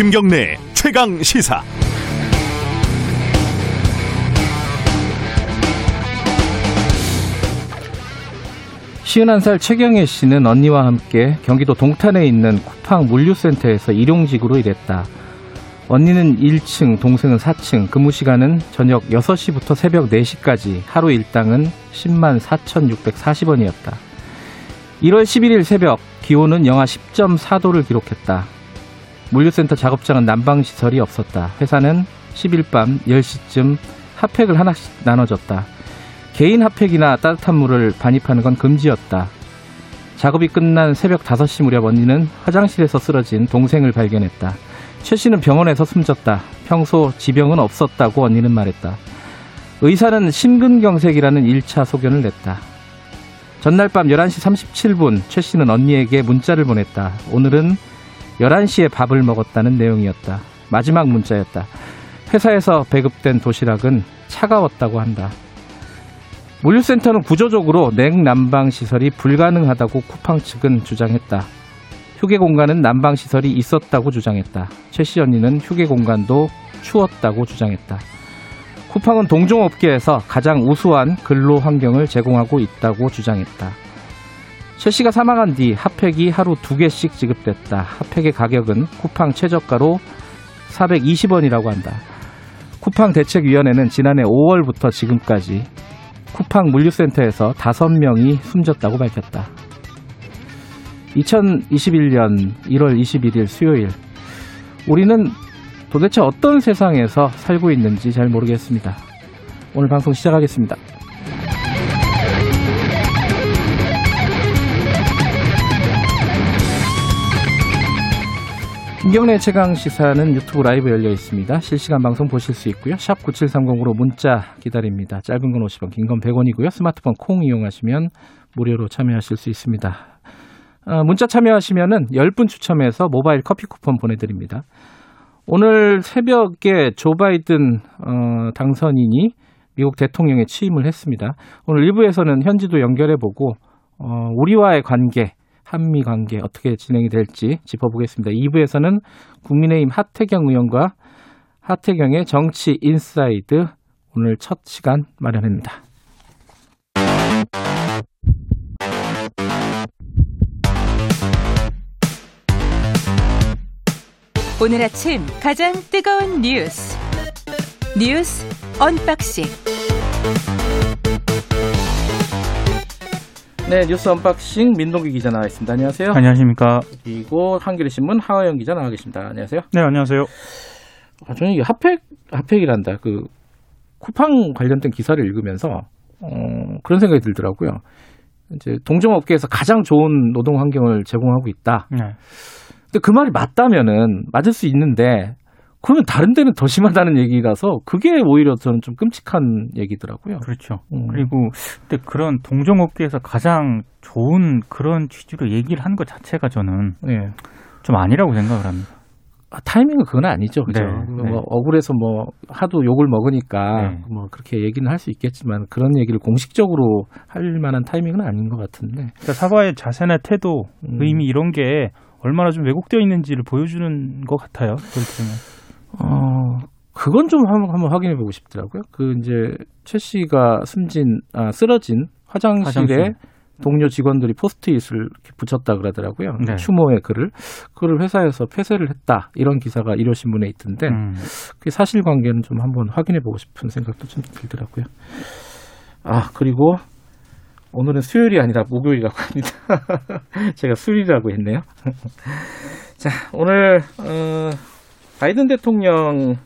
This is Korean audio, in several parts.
김경래 최강 시사. 시은한 살 최경혜 씨는 언니와 함께 경기도 동탄에 있는 쿠팡 물류센터에서 일용직으로 일했다. 언니는 1층, 동생은 4층, 근무 시간은 저녁 6시부터 새벽 4시까지 하루 일당은 10만 4,640원이었다. 1월 11일 새벽 기온은 영하 10.4도를 기록했다. 물류센터 작업장은 난방시설이 없었다. 회사는 10일 밤 10시쯤 핫팩을 하나씩 나눠줬다. 개인 핫팩이나 따뜻한 물을 반입하는 건 금지였다. 작업이 끝난 새벽 5시 무렵 언니는 화장실에서 쓰러진 동생을 발견했다. 최 씨는 병원에서 숨졌다. 평소 지병은 없었다고 언니는 말했다. 의사는 심근경색이라는 1차 소견을 냈다. 전날 밤 11시 37분 최 씨는 언니에게 문자를 보냈다. 오늘은 11시에 밥을 먹었다는 내용이었다. 마지막 문자였다. 회사에서 배급된 도시락은 차가웠다고 한다. 물류센터는 구조적으로 냉난방 시설이 불가능하다고 쿠팡 측은 주장했다. 휴게 공간은 난방 시설이 있었다고 주장했다. 최씨 언니는 휴게 공간도 추웠다고 주장했다. 쿠팡은 동종업계에서 가장 우수한 근로 환경을 제공하고 있다고 주장했다. 최 씨가 사망한 뒤 핫팩이 하루 두 개씩 지급됐다. 핫팩의 가격은 쿠팡 최저가로 420원이라고 한다. 쿠팡 대책위원회는 지난해 5월부터 지금까지 쿠팡 물류센터에서 5명이 숨졌다고 밝혔다. 2021년 1월 21일 수요일 우리는 도대체 어떤 세상에서 살고 있는지 잘 모르겠습니다. 오늘 방송 시작하겠습니다. 김경래 최강 시사는 유튜브 라이브 열려 있습니다. 실시간 방송 보실 수 있고요. 샵 9730으로 문자 기다립니다. 짧은 건 50원, 긴 건 100원이고요. 스마트폰 콩 이용하시면 무료로 참여하실 수 있습니다. 어, 문자 참여하시면은 10분 추첨해서 모바일 커피 쿠폰 보내드립니다. 오늘 새벽에 조 바이든 어, 당선인이 미국 대통령에 취임을 했습니다. 오늘 1부에서는 현지도 연결해보고 어, 우리와의 관계, 한미 관계 어떻게 진행이 될지 짚어보겠습니다. 2부에서는 국민의힘 하태경 의원과 하태경의 정치 인사이드 오늘 첫 시간 마련합니다. 오늘 아침 가장 뜨거운 뉴스 뉴스 언박싱 네, 뉴스 언박싱 민동기 기자 나와 있습니다. 안녕하세요. 안녕하십니까. 그리고 한겨레 신문 하화영 기자 나와 계십니다. 안녕하세요. 네, 안녕하세요. 아, 저는 이게 핫팩 핫팩이란다. 그 쿠팡 관련된 기사를 읽으면서 어, 그런 생각이 들더라고요. 이제 동종업계에서 가장 좋은 노동 환경을 제공하고 있다. 네. 근데 그 말이 맞다면은 맞을 수 있는데 그러면 다른 데는 더 심하다는 얘기라서 그게 오히려 저는 좀 끔찍한 얘기더라고요. 그렇죠. 음. 그리고 근데 그런 동종업계에서 가장 좋은 그런 취지로 얘기를 한 것 자체가 저는 네. 좀 아니라고 생각을 합니다. 아, 타이밍은 그건 아니죠. 그죠? 네, 뭐 네. 억울해서 뭐 하도 욕을 먹으니까 네. 뭐 그렇게 얘기는 할 수 있겠지만 그런 얘기를 공식적으로 할 만한 타이밍은 아닌 것 같은데. 그러니까 사과의 자세나 태도, 음. 의미 이런 게 얼마나 좀 왜곡되어 있는지를 보여주는 것 같아요. 그걸 들으면. 어, 그건 좀 한번, 한번 확인해 보고 싶더라고요. 그 이제 최 씨가 숨진, 아, 쓰러진 화장실에 화장실. 동료 직원들이 포스트잇을 이렇게 붙였다 그러더라고요. 네. 추모의 글을. 그걸 회사에서 폐쇄를 했다. 이런 기사가 일요 신문에 있던데 음. 그 사실관계는 좀 한번 확인해 보고 싶은 생각도 좀 들더라고요. 아, 그리고 오늘은 수요일이 아니라 목요일이라고 합니다. 제가 수요일이라고 했네요. 자, 오늘, 어, 바이든 대통령이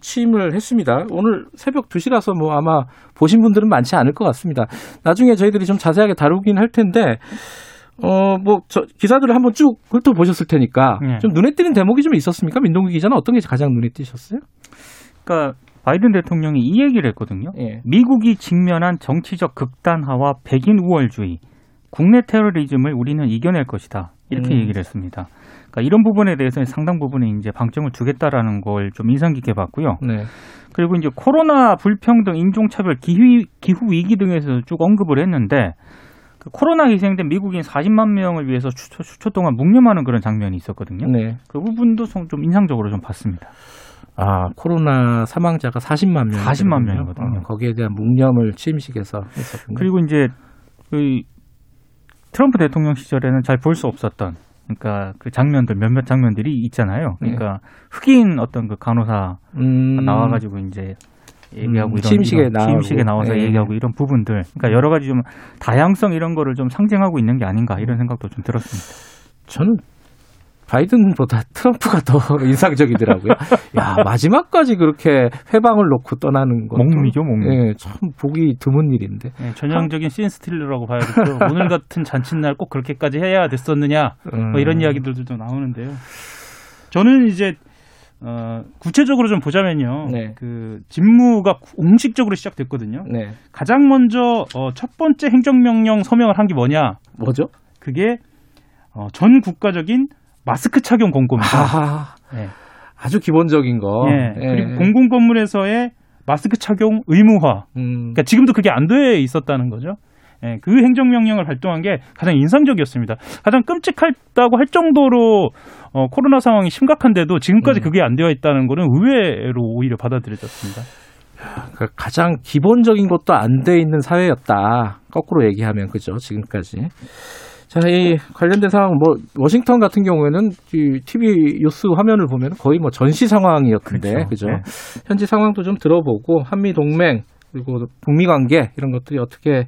취임을 했습니다. 오늘 새벽 2시라서 뭐 아마 보신 분들은 많지 않을 것 같습니다. 나중에 저희들이 좀 자세하게 다루긴 할 텐데, 어, 뭐, 저, 기사들을 한번 쭉 훑어보셨을 테니까, 네. 좀 눈에 띄는 대목이 좀 있었습니까? 민동기 기자는 어떤 게 가장 눈에 띄셨어요? 그러니까 바이든 대통령이 이 얘기를 했거든요. 예. 미국이 직면한 정치적 극단화와 백인 우월주의, 국내 테러리즘을 우리는 이겨낼 것이다. 이렇게 음. 얘기를 했습니다. 그러니까 이런 부분에 대해서는 상당 부분에 이제 방점을 두겠다라는 걸 좀 인상 깊게 봤고요. 네. 그리고 이제 코로나 불평등, 인종차별, 기후, 기후 위기 등에서 쭉 언급을 했는데 그 코로나 희생된 미국인 40만 명을 위해서 수초, 수초 동안 묵념하는 그런 장면이 있었거든요. 네. 그 부분도 좀 인상적으로 좀 봤습니다. 아, 코로나 사망자가 40만 명. 40만 명이거든요. 어, 거기에 대한 묵념을 취임식에서 했었군요. 그리고 이제 그 트럼프 대통령 시절에는 잘 볼 수 없었던 그러니까 그 장면들 몇몇 장면들이 있잖아요. 그러니까 흑인 어떤 그 간호사 음, 나와가지고 이제 얘기하고 음, 이런 취임식에 이런 나오고. 취임식에 나와서 예. 얘기하고 이런 부분들 그러니까 여러 가지 좀 다양성 이런 거를 좀 상징하고 있는 게 아닌가 이런 생각도 좀 들었습니다. 저는 바이든보다 트럼프가 더 인상적이더라고요. 야, 마지막까지 그렇게 회방을 놓고 떠나는 거. 목미죠, 목미. 예, 참 보기 드문 일인데. 네, 전형적인 씬 스틸러라고 봐야겠죠. 오늘 같은 잔칫날 꼭 그렇게까지 해야 됐었느냐 음. 뭐 이런 이야기들도 좀 나오는데요. 저는 이제 어, 구체적으로 좀 보자면요. 네. 그 직무가 공식적으로 시작됐거든요. 네. 가장 먼저 어, 첫 번째 행정명령 서명을 한 게 뭐냐? 뭐죠? 그게 어, 전 국가적인 마스크 착용 권고입니다. 아, 네. 아주 기본적인 거. 예. 예. 그리고 공공 건물에서의 마스크 착용 의무화. 음, 그러니까 지금도 그게 안 돼 있었다는 거죠. 예, 그 행정명령을 발동한 게 가장 인상적이었습니다. 가장 끔찍하다고 할 정도로 어, 코로나 상황이 심각한데도 지금까지 음. 그게 안 되어 있다는 거는 의외로 오히려 받아들여졌습니다. 그 가장 기본적인 것도 안 돼 있는 사회였다. 거꾸로 얘기하면 그죠? 지금까지. 자, 이 관련된 상황 뭐 워싱턴 같은 경우에는 이 TV 뉴스 화면을 보면 거의 뭐 전시 상황이었는데 그렇죠. 그죠? 네. 현지 상황도 좀 들어보고 한미 동맹 그리고 북미 관계 이런 것들이 어떻게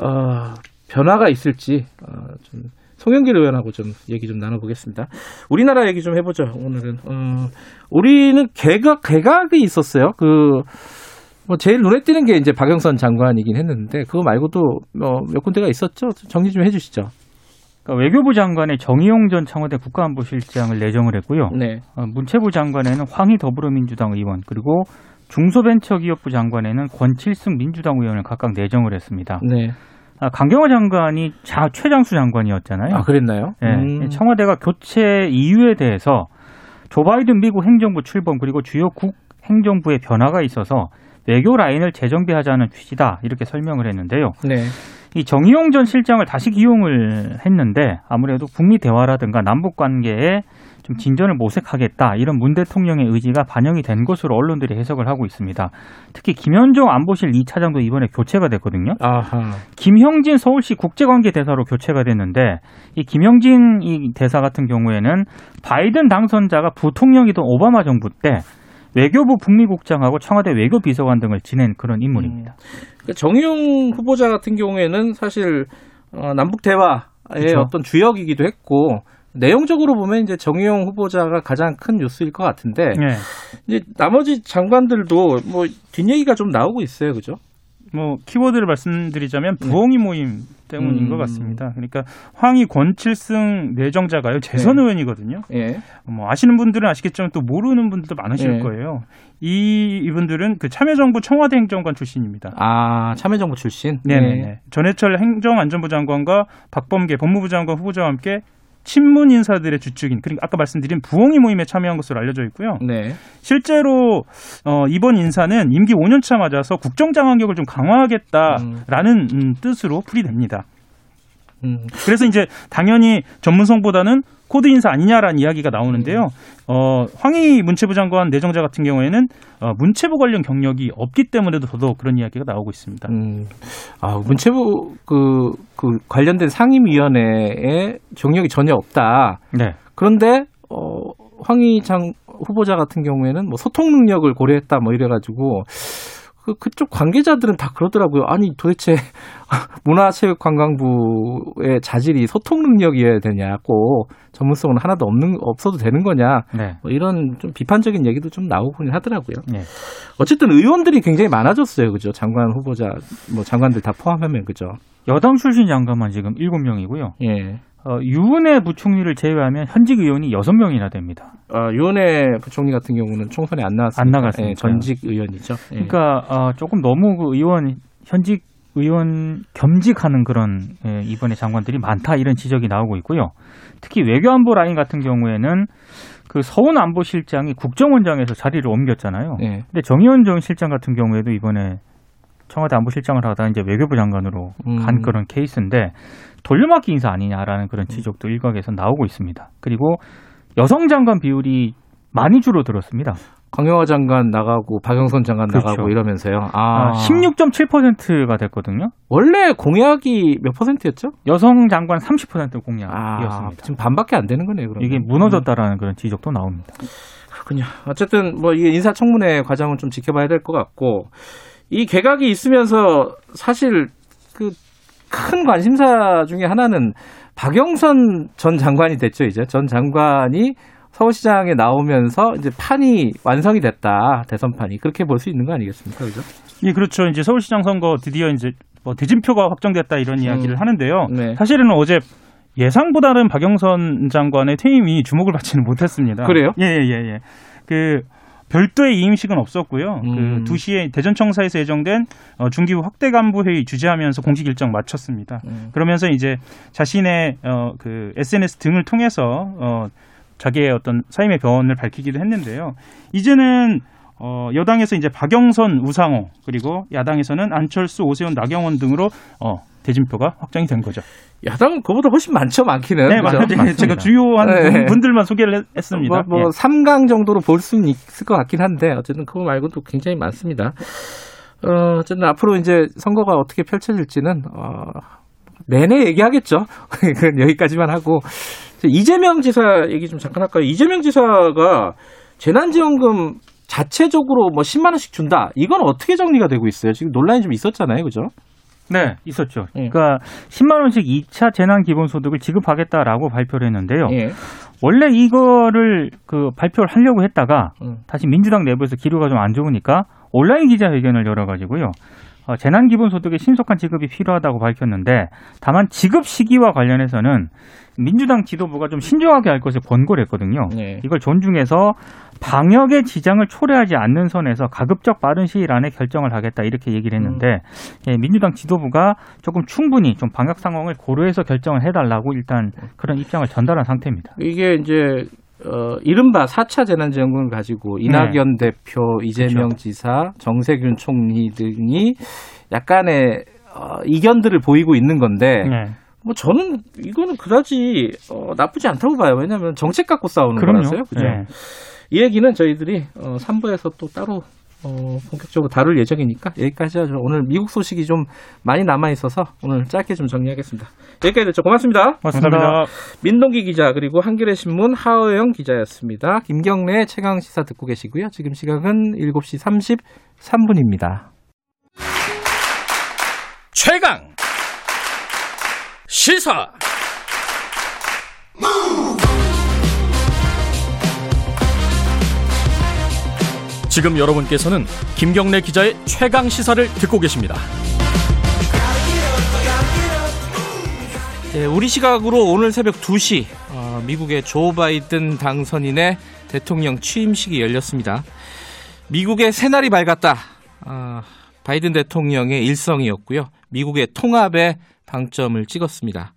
어, 변화가 있을지 어, 좀 송영길 의원하고 좀 얘기 좀 나눠보겠습니다. 우리나라 얘기 좀 해보죠. 오늘은 어, 우리는 개각 개각이 있었어요. 그 뭐 제일 눈에 띄는 게 이제 박영선 장관이긴 했는데 그거 말고도 어, 몇 군데가 있었죠. 정리 좀 해주시죠. 그러니까 외교부 장관에 정의용 전 청와대 국가안보실장을 내정을 했고요. 네. 어, 문체부 장관에는 황희 더불어민주당 의원 그리고 중소벤처기업부 장관에는 권칠승 민주당 의원을 각각 내정을 했습니다. 네. 아, 강경화 장관이 자, 최장수 장관이었잖아요. 아 그랬나요? 예, 음. 청와대가 교체 이유에 대해서 조 바이든 미국 행정부 출범 그리고 주요 국 행정부의 변화가 있어서 외교 라인을 재정비하자는 취지다 이렇게 설명을 했는데요. 네. 이 정의용 전 실장을 다시 기용을 했는데 아무래도 북미 대화라든가 남북 관계에 좀 진전을 모색하겠다 이런 문 대통령의 의지가 반영이 된 것으로 언론들이 해석을 하고 있습니다. 특히 김현종 안보실 2차장도 이번에 교체가 됐거든요. 아하. 김형진 서울시 국제관계 대사로 교체가 됐는데 이 김형진 이 대사 같은 경우에는 바이든 당선자가 부통령이던 오바마 정부 때 외교부 북미국장하고 청와대 외교비서관 등을 지낸 그런 인물입니다. 그러니까 정의용 후보자 같은 경우에는 사실 어, 남북 대화의 그쵸. 어떤 주역이기도 했고 내용적으로 보면 이제 정의용 후보자가 가장 큰 뉴스일 것 같은데 예. 이제 나머지 장관들도 뭐 뒷얘기가 좀 나오고 있어요, 그죠? 뭐 키워드를 말씀드리자면 부엉이 모임 때문인 음. 것 같습니다. 그러니까 황희 권칠승 내정자가요 재선 네. 의원이거든요. 예. 뭐 아시는 분들은 아시겠지만 또 모르는 분들도 많으실 네. 거예요. 이 이분들은 그 참여정부 청와대 행정관 출신입니다. 아 참여정부 출신. 네네네. 전해철 행정안전부 장관과 박범계 법무부 장관 후보자와 함께 친문 인사들의 주축인 그리고 아까 말씀드린 부엉이 모임에 참여한 것으로 알려져 있고요. 네. 실제로 어, 이번 인사는 임기 5년차 맞아서 국정장악력을 좀 강화하겠다라는 음, 뜻으로 풀이됩니다. 음. 그래서 이제 당연히 전문성보다는 코드 인사 아니냐라는 이야기가 나오는데요. 어, 황희 문체부 장관 내정자 같은 경우에는 어, 문체부 관련 경력이 없기 때문에도 더더욱 그런 이야기가 나오고 있습니다. 음. 아, 문체부 그, 그 관련된 상임위원회에 경력이 전혀 없다. 네. 그런데 어 황희 장 후보자 같은 경우에는 뭐 소통 능력을 고려했다 뭐 이래가지고 그 그쪽 관계자들은 다 그러더라고요. 아니 도대체 문화체육관광부의 자질이 소통 능력이어야 되냐고 전문성은 하나도 없는 없어도 되는 거냐 네. 뭐 이런 좀 비판적인 얘기도 좀 나오곤 하더라고요. 네. 어쨌든 의원들이 굉장히 많아졌어요, 그죠? 장관 후보자 뭐 장관들 다 포함하면 그죠? 여당 출신 장관만 지금 7명이고요. 예. 어, 유은혜 부총리를 제외하면 현직 의원이 6명이나 됩니다. 어, 유은혜 부총리 같은 경우는 총선에 안 나왔습니다. 안 나갔으니까요. 예, 전직 의원이죠. 예. 그러니까 어, 조금 너무 그 의원 현직 의원 겸직하는 그런 예, 이번에 장관들이 많다 이런 지적이 나오고 있고요. 특히 외교안보 라인 같은 경우에는 그 서훈 안보실장이 국정원장에서 자리를 옮겼잖아요. 예. 근데 정의원 전 실장 같은 경우에도 이번에 청와대 안보실장을 하다 이제 외교부 장관으로 음. 간 그런 케이스인데 돌려막기 인사 아니냐라는 그런 지적도 일각에서 나오고 있습니다. 그리고 여성 장관 비율이 많이 줄어들었습니다. 강영화 장관 나가고 박영선 장관 그렇죠. 나가고 이러면서요. 아, 아, 16.7%가 됐거든요. 원래 공약이 몇 퍼센트였죠? 여성 장관 30% 아, 공약이었습니다. 지금 반밖에 안 되는 거네요. 그러면. 이게 무너졌다라는 그런 지적도 나옵니다. 그렇군요. 어쨌든 뭐 이게 인사청문회 과정은 좀 지켜봐야 될 것 같고 이 개각이 있으면서 사실 그 큰 관심사 중에 하나는 박영선 전 장관이 됐죠. 이제 전 장관이 서울시장에 나오면서 이제 판이 완성이 됐다 대선판이 그렇게 볼 수 있는 거 아니겠습니까, 그죠? 예, 그렇죠. 이제 서울시장 선거 드디어 이제 뭐 대진표가 확정됐다 이런 이야기를 음. 하는데요. 네. 사실은 어제 예상보다는 박영선 장관의 퇴임이 주목을 받지는 못했습니다. 그래요? 예, 예, 예, 예. 그 별도의 이임식은 없었고요. 음. 그 2시에 대전청사에서 예정된 어, 중기부 확대 간부 회의 주재하면서 공식 일정 마쳤습니다. 음. 그러면서 이제 자신의 어, 그 SNS 등을 통해서 어, 자기의 어떤 사임의 변을 밝히기도 했는데요. 이제는 어, 여당에서 이제 박영선, 우상호 그리고 야당에서는 안철수, 오세훈, 나경원 등으로 어, 대진표가 확정이 된 거죠. 야당은 그보다 훨씬 많죠, 많기는. 네, 그죠? 맞아요. 제가 주요한 네. 분들만 소개를 했- 했습니다. 뭐, 뭐 예. 3강 정도로 볼 수는 있을 것 같긴 한데 어쨌든 그거 말고도 굉장히 많습니다. 어, 어쨌든 앞으로 이제 선거가 어떻게 펼쳐질지는 어, 내내 얘기하겠죠. 그건 여기까지만 하고 이재명 지사 얘기 좀 잠깐 할까요? 이재명 지사가 재난지원금 자체적으로 뭐 10만 원씩 준다. 이건 어떻게 정리가 되고 있어요? 지금 논란이 좀 있었잖아요, 그죠? 네, 있었죠. 예. 그러니까 10만 원씩 2차 재난 기본 소득을 지급하겠다라고 발표를 했는데요. 예. 원래 이거를 그 발표를 하려고 했다가 음. 다시 민주당 내부에서 기류가 좀 안 좋으니까 온라인 기자회견을 열어 가지고요. 어, 재난 기본소득의 신속한 지급이 필요하다고 밝혔는데 다만 지급 시기와 관련해서는 민주당 지도부가 좀 신중하게 할 것을 권고를 했거든요. 네. 이걸 존중해서 방역의 지장을 초래하지 않는 선에서 가급적 빠른 시일 안에 결정을 하겠다 이렇게 얘기를 했는데 예, 민주당 지도부가 조금 충분히 좀 방역 상황을 고려해서 결정을 해달라고 일단 그런 입장을 전달한 상태입니다. 이게 이제 어, 이른바 4차 재난지원금을 가지고 이낙연 대표, 이재명 지사, 정세균 총리 등이 약간의 어, 이견들을 보이고 있는 건데 네. 뭐 저는 이거는 그다지 어, 나쁘지 않다고 봐요. 왜냐하면 정책 갖고 싸우는 거라서요. 그죠? 네. 이 얘기는 저희들이 어, 3부에서 또 따로 어, 본격적으로 다룰 예정이니까 여기까지 하죠. 오늘 미국 소식이 좀 많이 남아 있어서 오늘 짧게 좀 정리하겠습니다. 여기까지 됐죠. 고맙습니다. 고맙습니다. 민동기 기자 그리고 한겨레 신문 하어영 기자였습니다. 김경래 최강 시사 듣고 계시고요. 지금 시각은 7시 33분입니다. 최강 시사 지금 여러분께서는 김경래 기자의 최강 시사를 듣고 계십니다. 네, 우리 시각으로 오늘 새벽 2시 어, 미국의 조 바이든 당선인의 대통령 취임식이 열렸습니다. 미국의 새날이 밝았다. 아, 바이든 대통령의 일성이었고요. 미국의 통합에 방점을 찍었습니다.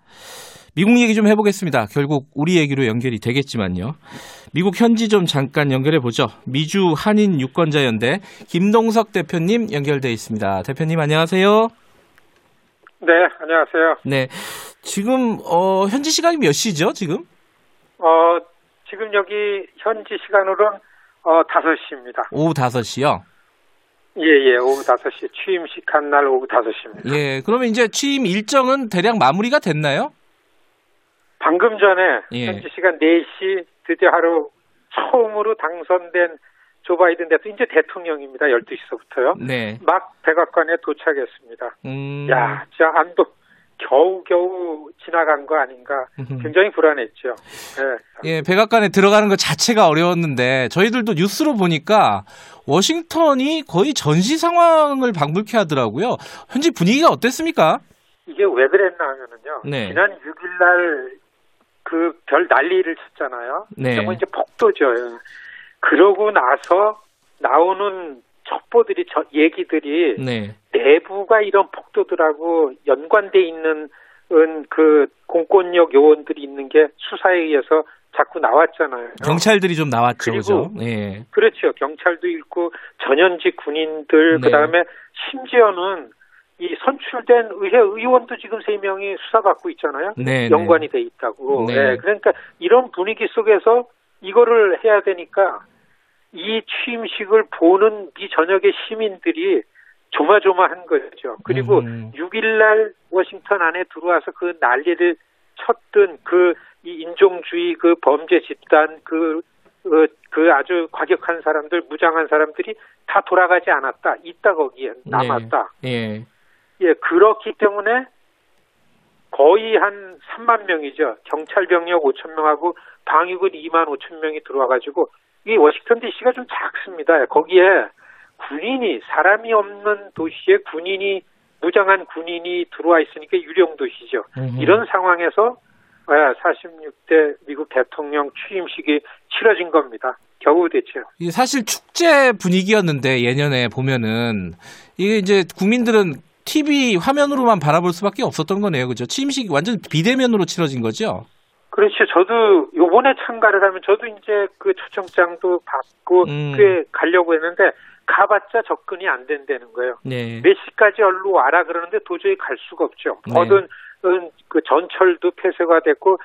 미국 얘기 좀 해보겠습니다. 결국 우리 얘기로 연결이 되겠지만요. 미국 현지 좀 잠깐 연결해 보죠. 미주 한인 유권자 연대 김동석 대표님 연결돼 있습니다. 대표님 안녕하세요. 네, 안녕하세요. 네. 지금 어 현지 시각이 몇 시죠, 지금? 어, 지금 여기 현지 시간으로는 어, 5시입니다. 오후 5시요. 예, 예, 오후 5시. 취임식 한 날 오후 5시입니다. 예. 그러면 이제 취임 일정은 대략 마무리가 됐나요? 방금 전에 예. 현지 시간 4시 드디어 하루 처음으로 당선된 조 바이든 대통령, 이제 대통령입니다. 12시서부터요. 네. 막 백악관에 도착했습니다. 음. 야, 진짜 안도 겨우겨우 지나간 거 아닌가. 굉장히 불안했죠. 예. 예, 백악관에 들어가는 것 자체가 어려웠는데 저희들도 뉴스로 보니까 워싱턴이 거의 전시 상황을 방불케 하더라고요. 현지 분위기가 어땠습니까? 이게 왜 그랬나 하면은요. 네. 지난 6일 날 그 별 난리를 쳤잖아요. 네. 그거 이제 폭도죠. 예. 그러고 나서 나오는 첩보들이 저 얘기들이 네. 내부가 이런 폭도들하고 연관돼 있는 은그 공권력 요원들이 있는 게 수사에 의해서 자꾸 나왔잖아요. 경찰들이 좀 나왔죠. 그리고 그죠? 예. 그렇죠. 경찰도 있고 전현직 군인들 네. 그다음에 심지어는 이 선출된 의회 의원도 지금 세 명이 수사받고 있잖아요. 네, 연관이 돼 있다고. 네. 네, 그러니까 이런 분위기 속에서 이거를 해야 되니까 이 취임식을 보는 이 저녁의 시민들이 조마조마한 거죠. 그리고 음. 6일날 워싱턴 안에 들어와서 그 난리를 쳤던 그 이 인종주의 그 범죄 집단 그, 그, 그 아주 과격한 사람들, 무장한 사람들이 다 돌아가지 않았다. 있다 거기에 남았다. 예. 예, 그렇기 때문에 거의 한 3만 명이죠. 경찰 병력 5천 명하고 방위군 2만 5천 명이 들어와 가지고 이 워싱턴 D.C.가 좀 작습니다. 거기에 군인이 사람이 없는 도시에 군인이 무장한 군인이 들어와 있으니까 유령 도시죠. 음흠. 이런 상황에서 46대 미국 대통령 취임식이 치러진 겁니다. 겨우 됐죠. 사실 축제 분위기였는데 예년에 보면은 이게 이제 국민들은 TV 화면으로만 바라볼 수밖에 없었던 거네요. 그죠? 취임식 완전 비대면으로 치러진 거죠? 그렇죠. 저도 요번에 참가를 하면 저도 이제 그 초청장도 받고 음. 꽤 가려고 했는데 가봤자 접근이 안 된다는 거예요. 네. 몇 시까지 얼로 와라 그러는데 도저히 갈 수가 없죠. 네. 거든 은그 전철도 폐쇄가 됐고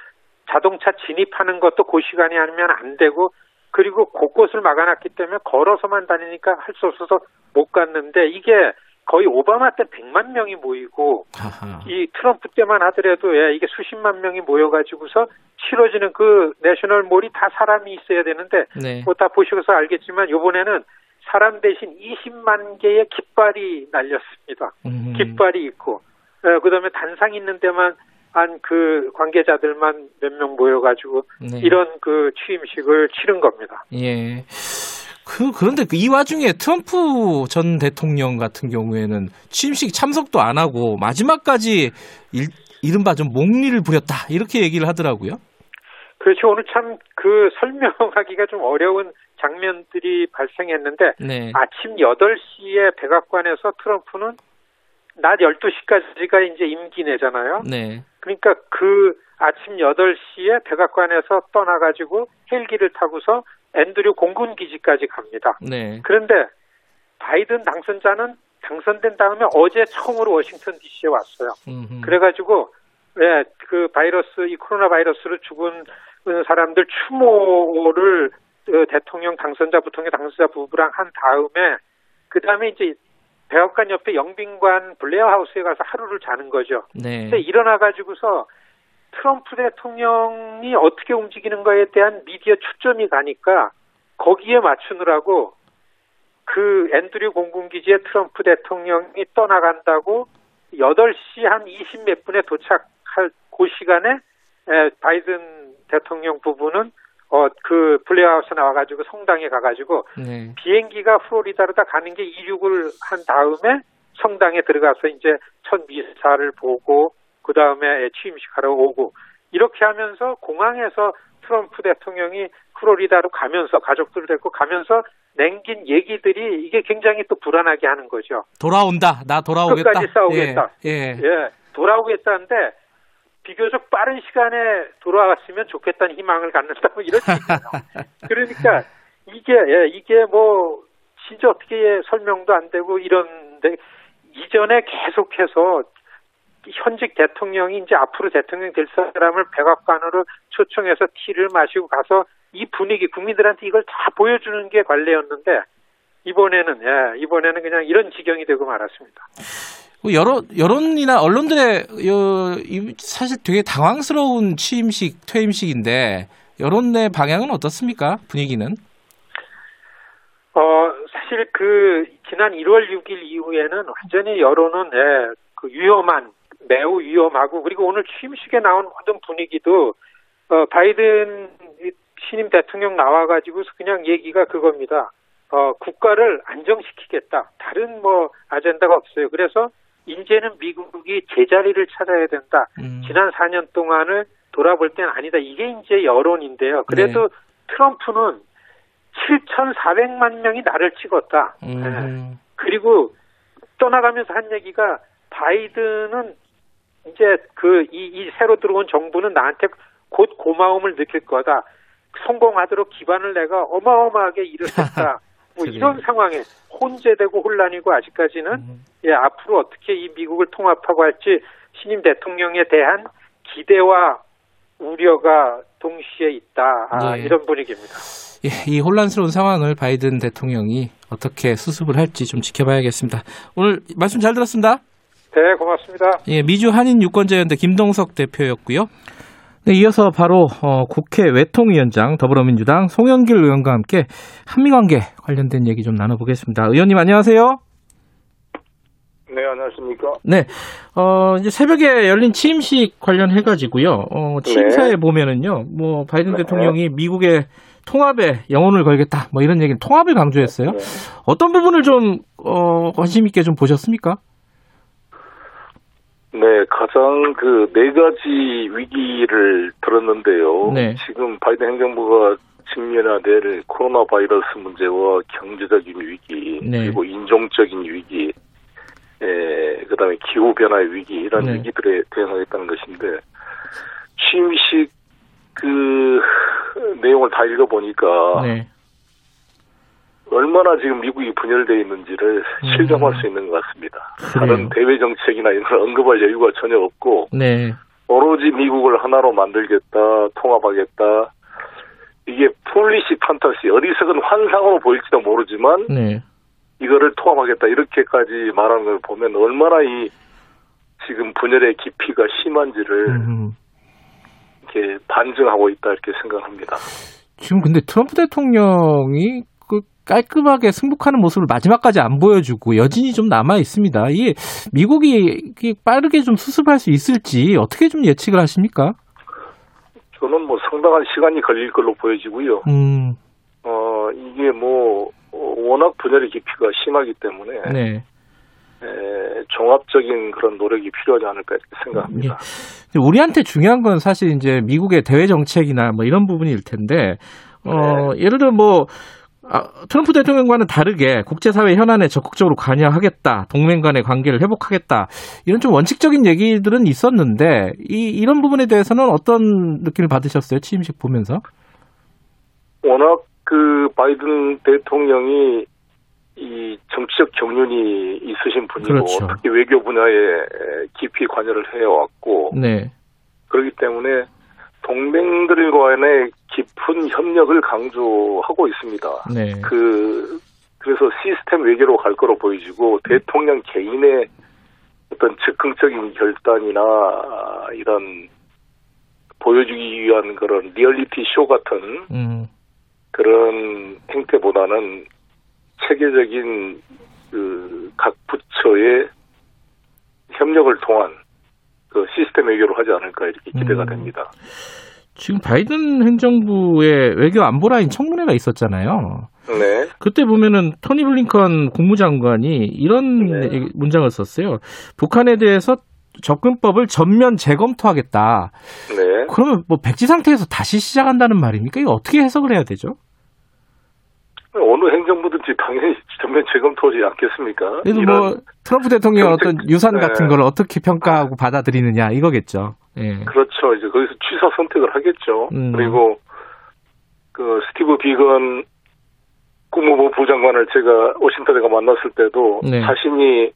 자동차 진입하는 것도 그 시간이 아니면 안 되고 그리고 곳곳을 막아놨기 때문에 걸어서만 다니니까 할 수 없어서 못 갔는데 이게 거의 오바마 때 100만 명이 모이고 하하. 이 트럼프 때만 하더라도 예, 이게 수십만 명이 모여가지고서 치러지는 그 내셔널 몰이 다 사람이 있어야 되는데 네. 뭐다 보셔서 알겠지만 이번에는 사람 대신 20만 개의 깃발이 날렸습니다. 음. 깃발이 있고 예, 그다음에 단상 있는 데만 한 그 관계자들만 몇 명 모여가지고 네. 이런 그 취임식을 치른 겁니다. 예. 그, 그런데 그이 와중에 트럼프 전 대통령 같은 경우에는 취임식 참석도 안 하고 마지막까지 일, 이른바 좀 몽리를 부렸다. 이렇게 얘기를 하더라고요. 그렇죠. 오늘 참 그 설명하기가 좀 어려운 장면들이 발생했는데 네. 아침 8시에 백악관에서 트럼프는 낮 12시까지가 이제 임기 내잖아요. 네. 그러니까 그 아침 8시에 백악관에서 떠나가지고 헬기를 타고서 앤드류 공군 기지까지 갑니다. 네. 그런데 바이든 당선자는 당선된 다음에 어제 처음으로 워싱턴 DC에 왔어요. 음흠. 그래가지고 예, 그 바이러스 이 코로나 바이러스로 죽은 사람들 추모를 어, 대통령 당선자 부통령 당선자 부부랑 한 다음에 그 다음에 이제 백악관 옆에 영빈관 블레어 하우스에 가서 하루를 자는 거죠. 네. 근데 일어나 가지고서 트럼프 대통령이 어떻게 움직이는 거에 대한 미디어 초점이 가니까 거기에 맞추느라고 그 앤드류 공군기지에 트럼프 대통령이 떠나간다고 8시 한 20 몇 분에 도착할 그 시간에 에, 바이든 대통령 부부는 어, 그 블레어하우스 나와가지고 성당에 가가지고 네. 비행기가 플로리다로 다 가는 게 이륙을 한 다음에 성당에 들어가서 이제 첫 미사를 보고 그 다음에 취임식하러 오고 이렇게 하면서 공항에서 트럼프 대통령이 플로리다로 가면서 가족들 데리고 가면서 남긴 얘기들이 이게 굉장히 또 불안하게 하는 거죠. 돌아온다. 나 돌아오겠다. 끝까지 싸우겠다. 예. 예. 예, 돌아오겠다는데 비교적 빠른 시간에 돌아왔으면 좋겠다는 희망을 갖는다 뭐 이런 얘기예요. 그러니까 이게 예, 이게 뭐 진짜 어떻게 설명도 안 되고 이런데 이전에 계속해서 현직 대통령이 이제 앞으로 대통령 될 사람을 백악관으로 초청해서 티를 마시고 가서 이 분위기 국민들한테 이걸 다 보여주는 게 관례였는데 이번에는 예, 이번에는 그냥 이런 지경이 되고 말았습니다. 뭐 여론, 여론이나 언론들의 사실 되게 당황스러운 취임식, 퇴임식인데 여론의 방향은 어떻습니까? 분위기는? 어, 사실 그, 지난 1월 6일 이후에는 완전히 여론은, 예, 그 위험한, 매우 위험하고, 그리고 오늘 취임식에 나온 모든 분위기도, 어, 바이든 신임 대통령 나와가지고서 그냥 얘기가 그겁니다. 어, 국가를 안정시키겠다. 다른 뭐, 아젠다가 없어요. 그래서, 이제는 미국이 제자리를 찾아야 된다. 음. 지난 4년 동안을 돌아볼 때는 아니다. 이게 이제 여론인데요. 그래도 트럼프는 7,400만 명이 나를 찍었다. 네. 음. 그리고 떠나가면서 한 얘기가 바이든은 이제 그이 이 새로 들어온 정부는 나한테 곧 고마움을 느낄 거다. 성공하도록 기반을 내가 어마어마하게 일을 했다. 뭐. 이런 상황에 혼재되고 혼란이고 아직까지는 음. 예, 앞으로 어떻게 이 미국을 통합하고 할지 신임 대통령에 대한 기대와 우려가 동시에 있다 아, 네. 이런 분위기입니다. 예, 이 혼란스러운 상황을 바이든 대통령이 어떻게 수습을 할지 좀 지켜봐야겠습니다. 오늘 말씀 잘 들었습니다. 네, 고맙습니다. 예, 미주 한인 유권자연대 김동석 대표였고요. 네, 이어서 바로 어, 국회 외통위원장 더불어민주당 송영길 의원과 함께 한미 관계 관련된 얘기 좀 나눠보겠습니다. 의원님 안녕하세요. 네, 안녕하십니까. 네, 어, 이제 새벽에 열린 취임식 관련해가지고요. 어, 취임사에 네. 보면은요, 뭐 바이든 네. 대통령이 미국의 통합에 영혼을 걸겠다, 뭐 이런 얘기는 통합을 강조했어요. 네. 어떤 부분을 좀 어, 관심 있게 좀 보셨습니까? 네, 가장 그 네 가지 위기를 들었는데요. 네. 지금 바이든 행정부가 직면해야 될 코로나 바이러스 문제와 경제적인 위기, 네. 그리고 인종적인 위기, 에, 그다음에 기후 변화의 위기 이런 네. 위기들에 대응하겠다는 것인데 취임식 그 내용을 다 읽어보니까 네. 얼마나 지금 미국이 분열되어 있는지를 음. 실감할 수 있는 것 같습니다. 그래요. 다른 대외 정책이나 이런 걸 언급할 여유가 전혀 없고 네. 오로지 미국을 하나로 만들겠다, 통합하겠다. 이게 foolish fantasy, 어리석은 환상으로 보일지도 모르지만 네. 이거를 통합하겠다 이렇게까지 말하는 걸 보면 얼마나 이 지금 분열의 깊이가 심한지를 음. 이렇게 반증하고 있다 이렇게 생각합니다. 지금 근데 트럼프 대통령이 그 깔끔하게 승복하는 모습을 마지막까지 안 보여주고 여진이 좀 남아 있습니다. 이게 미국이 빠르게 좀 수습할 수 있을지 어떻게 좀 예측을 하십니까? 저는 뭐 상당한 시간이 걸릴 걸로 보여지고요. 음, 어 이게 뭐 어, 워낙 분열의 깊이가 심하기 때문에 네. 에, 종합적인 그런 노력이 필요하지 않을까 생각합니다. 근데 우리한테 중요한 건 사실 이제 미국의 대외 정책이나 뭐 이런 부분일 텐데, 어, 예를 들어 뭐, 아, 트럼프 대통령과는 다르게 국제사회 현안에 적극적으로 관여하겠다, 동맹 간의 관계를 회복하겠다, 이런 좀 원칙적인 얘기들은 있었는데, 이, 이런 부분에 대해서는 어떤 느낌을 받으셨어요? 취임식 보면서? 워낙 그 바이든 대통령이 이 정치적 경륜이 있으신 분이고 그렇죠. 특히 외교 분야에 깊이 관여를 해왔고 네. 그렇기 때문에 동맹들과의 깊은 협력을 강조하고 있습니다. 네. 그 그래서 시스템 외교로 갈 거로 보여지고 대통령 개인의 어떤 즉흥적인 결단이나 이런 보여주기 위한 그런 리얼리티 쇼 같은 음, 그런 행태보다는 체계적인 그 각 부처의 협력을 통한 그 시스템 외교를 하지 않을까 이렇게 기대가 음. 됩니다. 지금 바이든 행정부의 외교 안보라인 청문회가 있었잖아요. 네. 그때 보면은 토니 블링컨 국무장관이 이런 네. 문장을 썼어요. 북한에 대해서 접근법을 전면 재검토하겠다. 네. 그러면 뭐 백지 상태에서 다시 시작한다는 말입니까? 이거 어떻게 해석을 해야 되죠? 어느 행정부든지 당연히 전면 재검토하지 않겠습니까? 이런 뭐 트럼프 대통령 어떤 유산 네. 같은 걸 어떻게 평가하고 받아들이느냐 이거겠죠. 예. 그렇죠. 이제 거기서 취사 선택을 하겠죠. 음. 그리고 그 스티브 비건 국무부 부장관을 제가 워싱턴에 가 만났을 때도 네. 자신이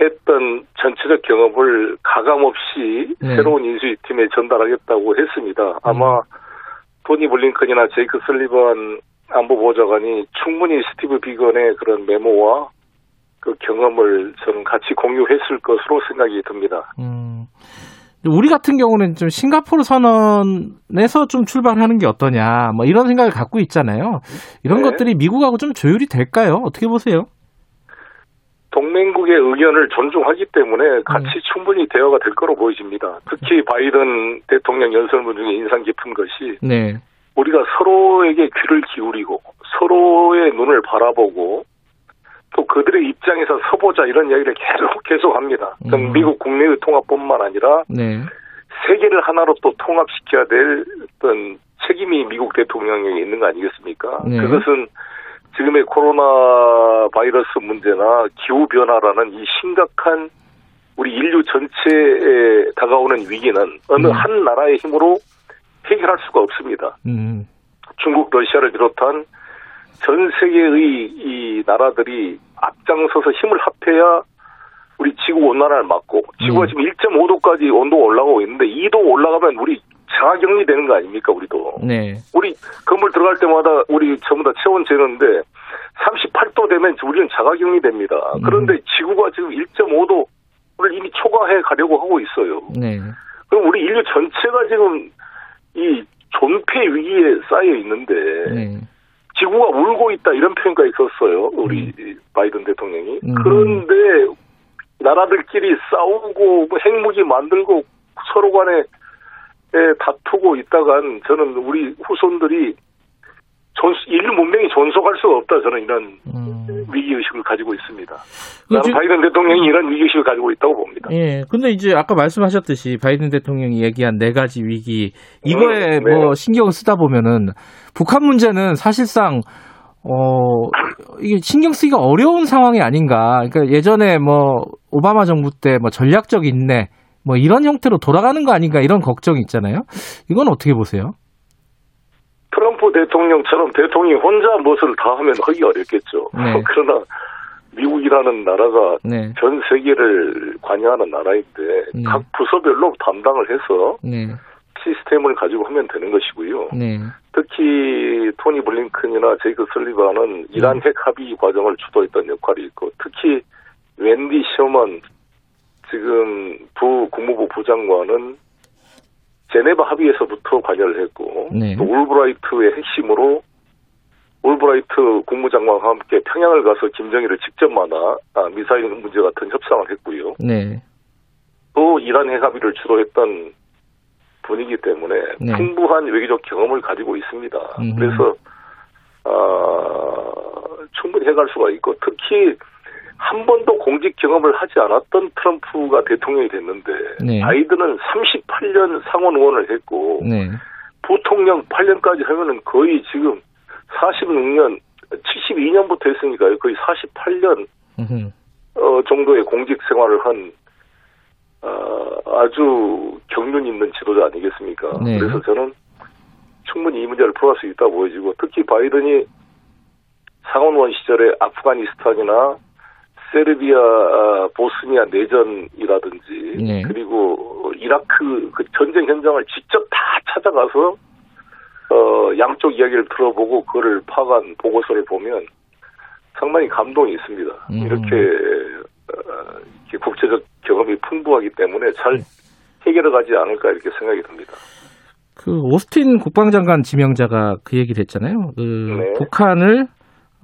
했던 전체적 경험을 가감 없이 네. 새로운 인수위팀에 전달하겠다고 했습니다. 아마 음. 토니 블링컨이나 제이크 설리번 안보보좌관이 충분히 스티브 비건의 그런 메모와 그 경험을 저는 같이 공유했을 것으로 생각이 듭니다. 음. 우리 같은 경우는 좀 싱가포르 선언에서 좀 출발하는 게 어떠냐, 뭐 이런 생각을 갖고 있잖아요. 이런 네. 것들이 미국하고 좀 조율이 될까요? 어떻게 보세요? 동맹국의 의견을 존중하기 때문에 같이 음. 충분히 대화가 될 거로 보여집니다. 특히 바이든 대통령 연설문 중에 인상 깊은 것이 네. 우리가 서로에게 귀를 기울이고 서로의 눈을 바라보고 또 그들의 입장에서 서보자 이런 이야기를 계속 계속 합니다. 그건 음. 미국 국내의 통합뿐만 아니라 네. 세계를 하나로 또 통합시켜야 될 어떤 책임이 미국 대통령에게 있는 거 아니겠습니까? 네. 그것은 지금의 코로나 바이러스 문제나 기후 변화라는 이 심각한 우리 인류 전체에 다가오는 위기는 어느 네. 한 나라의 힘으로 해결할 수가 없습니다. 음. 중국, 러시아를 비롯한 전 세계의 이 나라들이 앞장서서 힘을 합해야 우리 지구 온난화를 막고 지구가 음. 지금 1.5도까지 온도가 올라가고 있는데 2도 올라가면 우리 자가격리 되는 거 아닙니까 우리도 네. 우리 건물 들어갈 때마다 우리 전부 다 체온 재는데 38도 되면 우리는 자가격리 됩니다. 음. 그런데 지구가 지금 1.5도를 이미 초과해 가려고 하고 있어요. 네. 그럼 우리 인류 전체가 지금 이 존폐 위기에 쌓여 있는데 네. 지구가 울고 있다 이런 표현까지 썼어요. 우리 바이든 대통령이. 음. 그런데 나라들끼리 싸우고 뭐 핵무기 만들고 서로 간에 에, 다투고 있다간 저는 우리 후손들이 존, 인류 문명이 존속할 수가 없다 저는 이런 음. 위기 의식을 가지고 있습니다. 그 나는 바이든 대통령이 이런 위기 의식을 가지고 있다고 봅니다. 예. 근데 이제 아까 말씀하셨듯이 바이든 대통령이 얘기한 네 가지 위기 이거에 음, 네. 뭐 신경을 쓰다 보면은 북한 문제는 사실상 어 이게 신경 쓰기가 어려운 상황이 아닌가. 그러니까 예전에 뭐 오바마 정부 때 뭐 전략적 인내 뭐 이런 형태로 돌아가는 거 아닌가 이런 걱정이 있잖아요. 이건 어떻게 보세요? 트럼프 대통령처럼 대통령이 혼자 무엇을 다 하면 하기 어렵겠죠. 네. 그러나 미국이라는 나라가 네. 전 세계를 관여하는 나라인데 네. 각 부서별로 담당을 해서 네. 시스템을 가지고 하면 되는 것이고요. 네. 특히 토니 블링컨이나 제이크 설리반은 이란 핵 합의 과정을 주도했던 역할이 있고 특히 웬디 셔먼 지금 부 국무부 부장관은 제네바 합의에서부터 관여를 했고 네. 또 올브라이트의 핵심으로 올브라이트 국무장관과 함께 평양을 가서 김정일을 직접 만나 아, 미사일 문제 같은 협상을 했고요. 네. 또 이란 핵 합의를 주도했던 분이기 때문에 네. 풍부한 외교적 경험을 가지고 있습니다. 음흠. 그래서 아, 충분히 해갈 수가 있고 특히 한 번도 공직 경험을 하지 않았던 트럼프가 대통령이 됐는데 네. 바이든은 38년 상원 의원을 했고 네. 부통령 8년까지 하면은 거의 지금 46년 72년부터 했으니까요. 거의 48년 음흠. 어, 정도의 공직 생활을 한 어, 아주 경륜 있는 지도자 아니겠습니까? 네. 그래서 저는 충분히 이 문제를 풀어갈 수 있다 보여지고 특히 바이든이 상원의원 시절에 아프가니스탄이나 세르비아, 아, 보스니아 내전이라든지 네. 그리고 이라크 그 전쟁 현장을 직접 다 찾아가서 어, 양쪽 이야기를 들어보고 그거를 파악한 보고서를 보면 상당히 감동이 있습니다. 음. 이렇게, 어, 이렇게 국제적 경험이 풍부하기 때문에 잘 해결해 가지 않을까 이렇게 생각이 듭니다. 그 오스틴 국방장관 지명자가 그 얘기를 했잖아요. 그 네. 북한을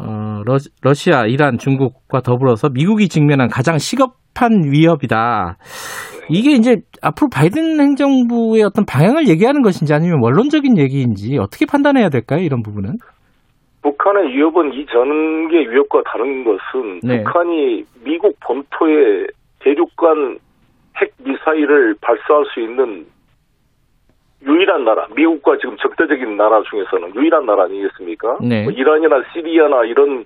어, 러, 시아 이란, 중국과 더불어서 미국이 직면한 가장 시급한 위협이다. 이게 이제 앞으로 바이든 행정부의 어떤 방향을 얘기하는 것인지 아니면 원론적인 얘기인지 어떻게 판단해야 될까요? 이런 부분은? 북한의 위협은 이전의 위협과 다른 것은 네. 북한이 미국 본토에 대륙간 핵 미사일을 발사할 수 있는 유일한 나라, 미국과 지금 적대적인 나라 중에서는 유일한 나라 아니겠습니까? 네. 뭐 이란이나 시리아나 이런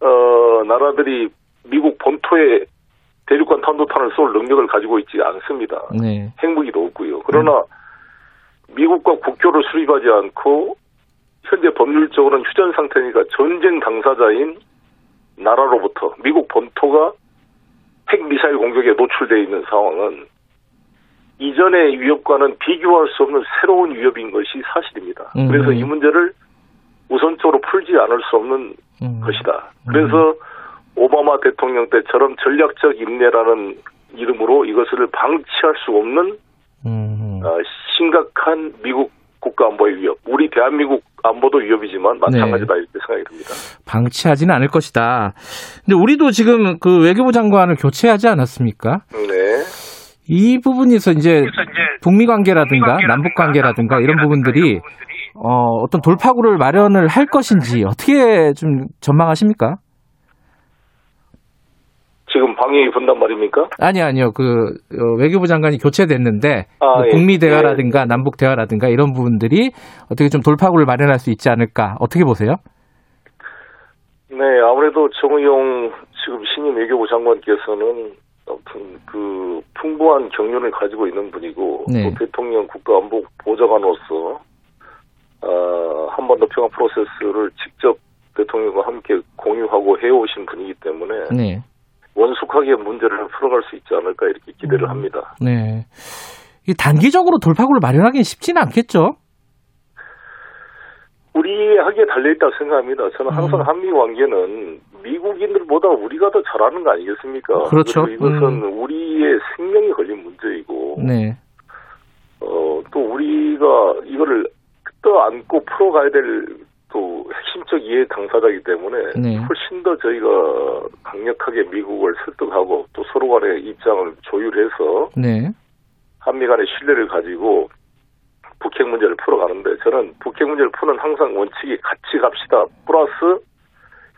어, 나라들이 미국 본토에 대륙간 탄도탄을 쏠 능력을 가지고 있지 않습니다. 네. 핵무기도 없고요. 그러나 미국과 국교를 수립하지 않고 현재 법률적으로는 휴전 상태니까 전쟁 당사자인 나라로부터 미국 본토가 핵 미사일 공격에 노출되어 있는 상황은 이전의 위협과는 비교할 수 없는 새로운 위협인 것이 사실입니다. 음. 그래서 이 문제를 우선적으로 풀지 않을 수 없는 음. 것이다. 그래서 오바마 대통령 때처럼 전략적 인내라는 이름으로 이것을 방치할 수 없는 음. 어, 심각한 미국 국가 안보의 위협. 우리 대한민국 안보도 위협이지만 마찬가지다 이렇게 생각이 듭니다. 방치하지는 않을 것이다. 근데 우리도 지금 그 외교부 장관을 교체하지 않았습니까? 네. 이 부분에서 이제 북미 관계라든가 남북 관계라든가 이런 부분들이 어, 어떤 돌파구를 마련을 할 것인지 어떻게 좀 전망하십니까? 지금 방위 분단 말입니까? 아니 아니요. 그 어, 외교부 장관이 교체됐는데 아, 뭐 예. 북미 대화라든가 남북 대화라든가 이런 부분들이 어떻게 좀 돌파구를 마련할 수 있지 않을까? 어떻게 보세요? 네, 아무래도 정의용 지금 신임 외교부 장관께서는 아무튼 그 풍부한 경륜을 가지고 있는 분이고 네. 또 대통령 국가안보 보좌관으로서 어, 한반도 평화 프로세스를 직접 대통령과 함께 공유하고 해오신 분이기 때문에 네. 원숙하게 문제를 풀어갈 수 있지 않을까 이렇게 기대를 합니다. 네. 이 단기적으로 돌파구를 마련하기는 쉽지는 않겠죠? 우리에게 달려있다고 생각합니다. 저는 항상 음. 한미 관계는 미국인들보다 우리가 더 잘하는 거 아니겠습니까? 그렇죠. 이것은 우리의 생명이 걸린 문제이고, 네. 어, 또 우리가 이거를 떠안고 풀어가야 될 또 핵심적 이해 당사자이기 때문에 네. 훨씬 더 저희가 강력하게 미국을 설득하고 또 서로 간의 입장을 조율해서 네. 한미 간의 신뢰를 가지고 북핵 문제를 풀어가는데 저는 북핵 문제를 푸는 항상 원칙이 같이 갑시다 플러스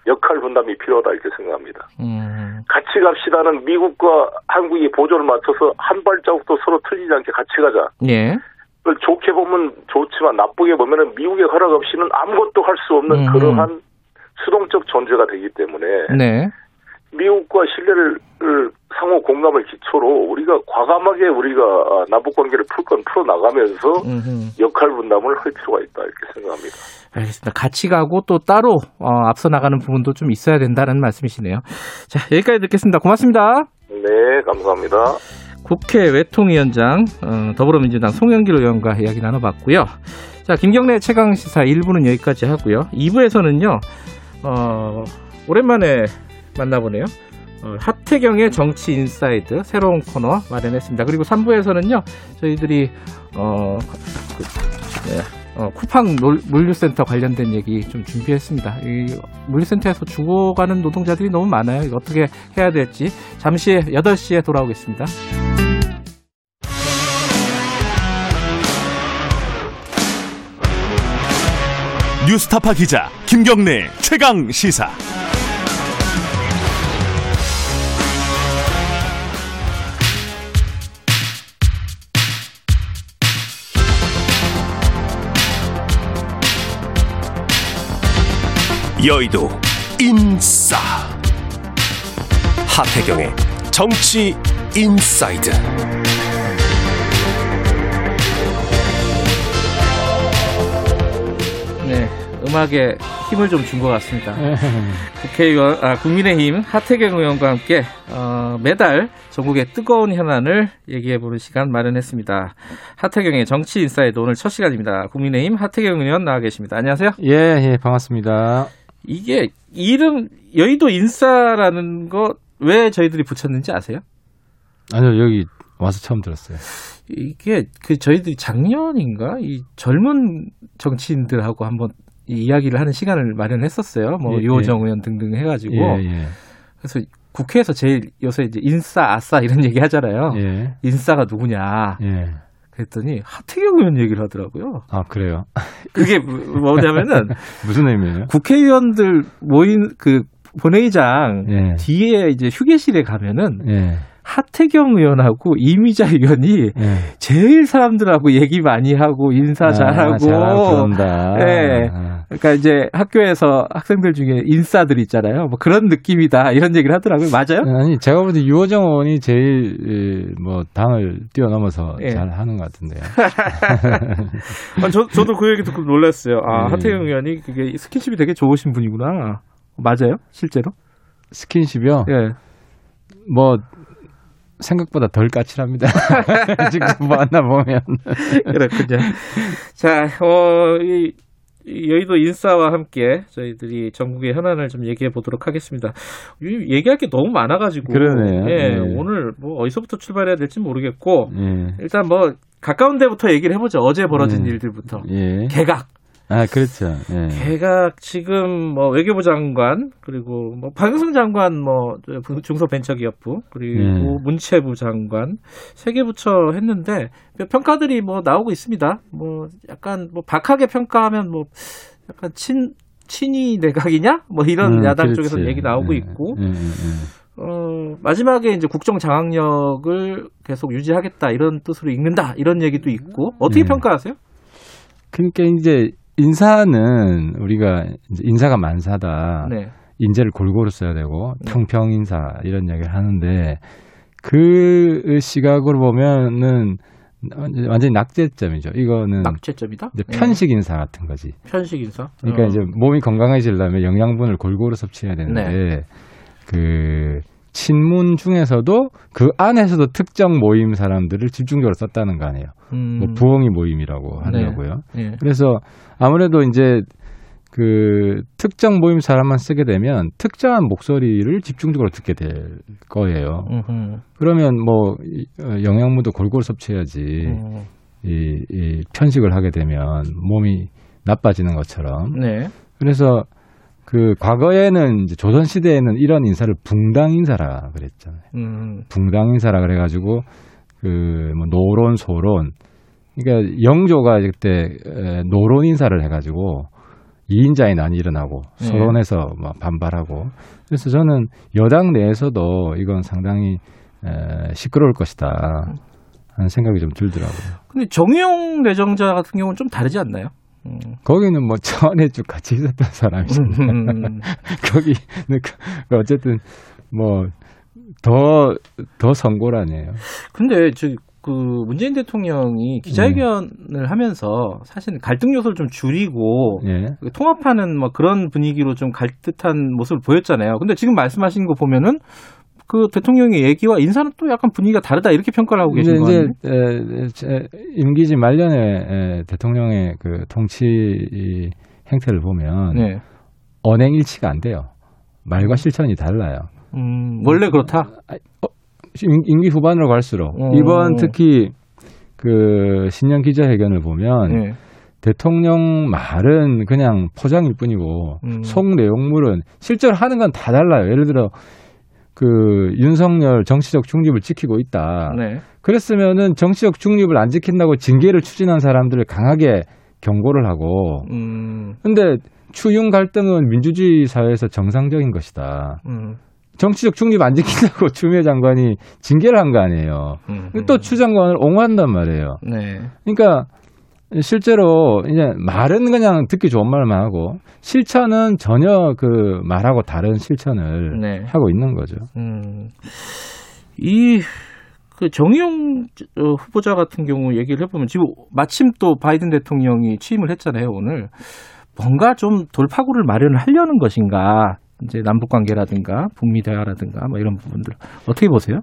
역할 분담이 필요하다 이렇게 생각합니다. 음. 같이 갑시다는 미국과 한국이 보조를 맞춰서 한 발자국도 서로 틀리지 않게 같이 가자. 예. 좋게 보면 좋지만 나쁘게 보면은 미국의 허락 없이는 아무것도 할 수 없는 음. 그러한 수동적 존재가 되기 때문에 네. 미국과 신뢰를 상호 공감을 기초로 우리가 과감하게 우리가 아, 남북 관계를 풀 건 풀어 나가면서. 역할 분담을 할 필요가 있다 이렇게 생각합니다. 알겠습니다. 같이 가고 또 따로 어, 앞서 나가는 부분도 좀 있어야 된다는 말씀이시네요. 자, 여기까지 듣겠습니다. 고맙습니다. 네, 감사합니다. 국회 외통위원장 어, 더불어민주당 송영길 의원과 이야기 나눠봤고요. 자, 김경래 최강 시사 1부는 여기까지 하고요. 2부에서는요. 어, 오랜만에 만나보네요. 어, 하태경의 정치 인사이드 새로운 코너 마련했습니다. 그리고 3부에서는요. 저희들이 어, 그, 네, 어, 쿠팡 놀- 물류센터 관련된 얘기 좀 준비했습니다. 이 물류센터에서 죽어가는 노동자들이 너무 많아요. 이거 어떻게 해야 될지 잠시 8시에 돌아오겠습니다. 뉴스타파 기자 김경래 최강 시사. 여의도 인싸 하태경의 정치 인사이드. 네, 음악에 힘을 좀 준 것 같습니다. 국회의원, 아, 국민의힘 하태경 의원과 함께 어, 매달 전국의 뜨거운 현안을 얘기해보는 시간 마련했습니다. 하태경의 정치 인사이드 오늘 첫 시간입니다. 국민의힘 하태경 의원 나와 계십니다. 안녕하세요. 예, 예, 반갑습니다. 이게 이름 여의도 인싸라는 거 왜 저희들이 붙였는지 아세요? 아니요, 여기 와서 처음 들었어요. 이게 그 저희들이 작년인가 이 젊은 정치인들하고 한번 이 이야기를 하는 시간을 마련했었어요. 뭐 예, 유호정 의원 등등 해가지고 예, 예. 그래서 국회에서 제일 요새 이제 인싸 아싸 이런 얘기 하잖아요. 예, 인싸가 누구냐 예. 그랬더니 하태경 의원 얘기를 하더라고요. 아, 그래요? 그게 뭐- 뭐냐면은 무슨 의미예요? 국회의원들 모인 그 본회의장 예. 뒤에 이제 휴게실에 가면은 예, 하태경 의원하고 이미자 의원이 예. 제일 사람들하고 얘기 많이 하고 인사 잘하고 아, 잘하고. 예. 아, 그러니까 이제 학교에서 학생들 중에 인싸들 있잖아요. 뭐 그런 느낌이다 이런 얘기를 하더라고요. 맞아요? 아니, 제가 볼 때 유호정 의원이 제일, 예, 뭐, 당을 뛰어넘어서 예. 잘 하는 것 같은데요. 아, 저, 저도 그 얘기 듣고 놀랐어요. 아, 예. 하태경 의원이 그게 스킨십이 되게 좋으신 분이구나. 맞아요? 실제로? 스킨십이요? 예. 뭐, 생각보다 덜 까칠합니다. 직접 만나보면. 그렇군요. 자, 어, 이, 이 여의도 인싸와 함께 저희들이 전국의 현안을 좀 얘기해 보도록 하겠습니다. 이- 얘기할 게 너무 많아가지고. 그러네요. 예, 예. 오늘 뭐 어디서부터 출발해야 될지 모르겠고, 예, 일단 뭐 가까운 데부터 얘기를 해보죠. 어제 벌어진 예. 일들부터. 예. 개각. 아, 그렇죠. 예. 개각 지금 뭐 외교부 장관 그리고 뭐 박영선 장관 뭐 중소벤처기업부 그리고 예. 문체부 장관 세 개 부처 했는데 평가들이 뭐 나오고 있습니다. 뭐 약간 뭐 박하게 평가하면 뭐 약간 친 친이 내각이냐 뭐 이런 음, 야당 그렇지. 쪽에서 얘기 나오고 예, 있고 예, 예, 예. 어 마지막에 이제 국정 장악력을 계속 유지하겠다 이런 뜻으로 읽는다 이런 얘기도 있고 어떻게 네. 평가하세요? 그러니까 이제 인사는 우리가 인사가 만사다. 네. 인재를 골고루 써야 되고 네. 평평 인사 이런 이야기를 하는데 그 시각으로 보면은 완전히 낙제점이죠. 이거는 낙제점이다. 이제 예. 편식 인사 같은 거지. 편식 인사. 그러니까 어. 이제 몸이 건강해지려면 영양분을 골고루 섭취해야 되는데 네. 그 친문 중에서도 그 안에서도 특정 모임 사람들을 집중적으로 썼다는 거 아니에요. 음. 뭐 부엉이 모임이라고 하더라고요. 예. 그래서 아무래도 이제 그 특정 모임 사람만 쓰게 되면 특정한 목소리를 집중적으로 듣게 될 거예요. 음흠. 그러면 뭐 이, 어, 영양분도 골고루 섭취해야지 음. 이, 이 편식을 하게 되면 몸이 나빠지는 것처럼 네. 그래서 그 과거에는 이제 조선 시대에는 이런 인사를 붕당 인사라 그랬잖아요. 음. 붕당 인사라 그래가지고 그뭐 노론 소론 그러니까 영조가 그때 에, 노론 인사를 해가지고 이인자의 난이 일어나고 네. 소론에서 막 반발하고 그래서 저는 여당 내에서도 이건 상당히 에, 시끄러울 것이다 하는 생각이 좀 들더라고요. 근데 정의용 내정자 같은 경우는 좀 다르지 않나요? 음. 거기는 뭐 전에 쭉 같이 있었던 사람이잖아요. 음. 거기는 그- 어쨌든 뭐 더 더 선고라네요. 근데 저 그 문재인 대통령이 기자회견을 하면서 사실 갈등 요소를 좀 줄이고 예. 그 통합하는 뭐 그런 분위기로 좀 갈 듯한 모습을 보였잖아요. 근데 지금 말씀하신 거 보면은 그 대통령의 얘기와 인사는 또 약간 분위기가 다르다 이렇게 평가를 하고 계신 거 이제 제 임기직 말년에 에, 대통령의 그 통치 이 행태를 보면 네. 언행 일치가 안 돼요. 말과 실천이 달라요. 음, 원래 그렇다. 임- 임기 후반으로 갈수록 어. 이번 특히 그 신년 기자회견을 보면 네. 대통령 말은 그냥 포장일 뿐이고 음. 속 내용물은 실제로 하는 건 다 달라요. 예를 들어 그 윤석열 정치적 중립을 지키고 있다. 네. 그랬으면은 정치적 중립을 안 지킨다고 징계를 추진한 사람들을 강하게 경고를 하고 음, 근데 추윤 갈등은 민주주의 사회에서 정상적인 것이다. 음, 정치적 중립 안 지킨다고 추미애 장관이 징계를 한 거 아니에요. 음, 또추 장관을 옹호한단 말이에요. 네. 그러니까 실제로 이제 말은 그냥 듣기 좋은 말만 하고 실천은 전혀 그 말하고 다른 실천을 네. 하고 있는 거죠. 음, 이, 그 정의용 어, 후보자 같은 경우 얘기를 해보면 지금 마침 또 바이든 대통령이 취임을 했잖아요, 오늘. 뭔가 좀 돌파구를 마련을 하려는 것인가. 이제 남북 관계라든가 북미 대화라든가 뭐 이런 부분들 어떻게 보세요?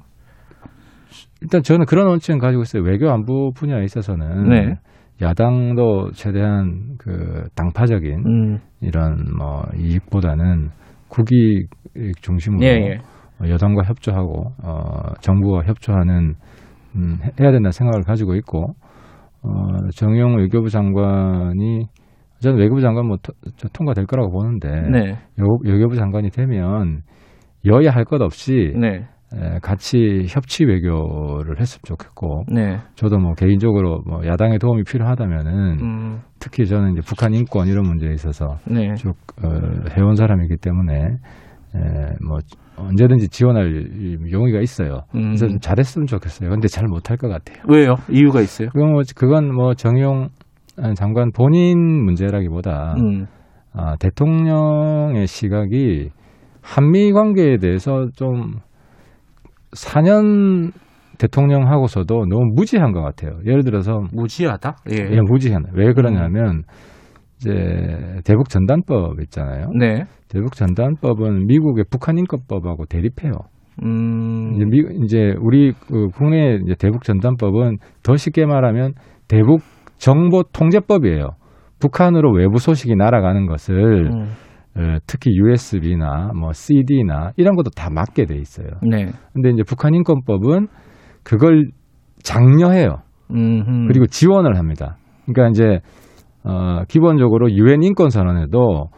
일단 저는 그런 원칙을 가지고 있어요. 외교 안보 분야에 있어서는 네. 야당도 최대한 그 당파적인 음, 이런 뭐 이익보다는 국익 중심으로 예, 예. 어, 여당과 협조하고 어, 정부와 협조하는 음, 해- 해야 된다는 생각을 가지고 있고 어, 정용 외교부 장관이 저는 외교부 장관 뭐 토- 통과될 거라고 보는데 네, 여, 외교부 장관이 되면 여야 할 것 없이 네, 에, 같이 협치 외교를 했으면 좋겠고 네. 저도 뭐 개인적으로 뭐 야당의 도움이 필요하다면은 음, 특히 저는 이제 북한 인권 이런 문제에 있어서 네. 쭉 어, 해온 사람이기 때문에 에, 뭐 언제든지 지원할 이 용의가 있어요. 그래서 음. 좀 잘했으면 좋겠어요. 근데 잘 못할 것 같아요. 왜요? 이유가 있어요? 그건 뭐, 그건 뭐 정용 장관 본인 문제라기보다 음, 아, 대통령의 시각이 한미 관계에 대해서 좀 4년 대통령 하고서도 너무 무지한 것 같아요. 예를 들어서 무지하다? 예. 예, 무지한. 왜 그러냐면 이제 대북 전단법 있잖아요. 네. 대북 전단법은 미국의 북한 인권법하고 대립해요. 음, 이제, 미, 이제 우리 그 국내 이제 대북 전단법은 더 쉽게 말하면 대북 정보 통제법이에요. 북한으로 외부 소식이 날아가는 것을 음, 어, 특히 USB나 뭐 CD나 이런 것도 다 막게 돼 있어요. 네. 근데 이제 북한 인권법은 그걸 장려해요. 음, 그리고 지원을 합니다. 그러니까 이제 어, 기본적으로 유엔 인권 선언에도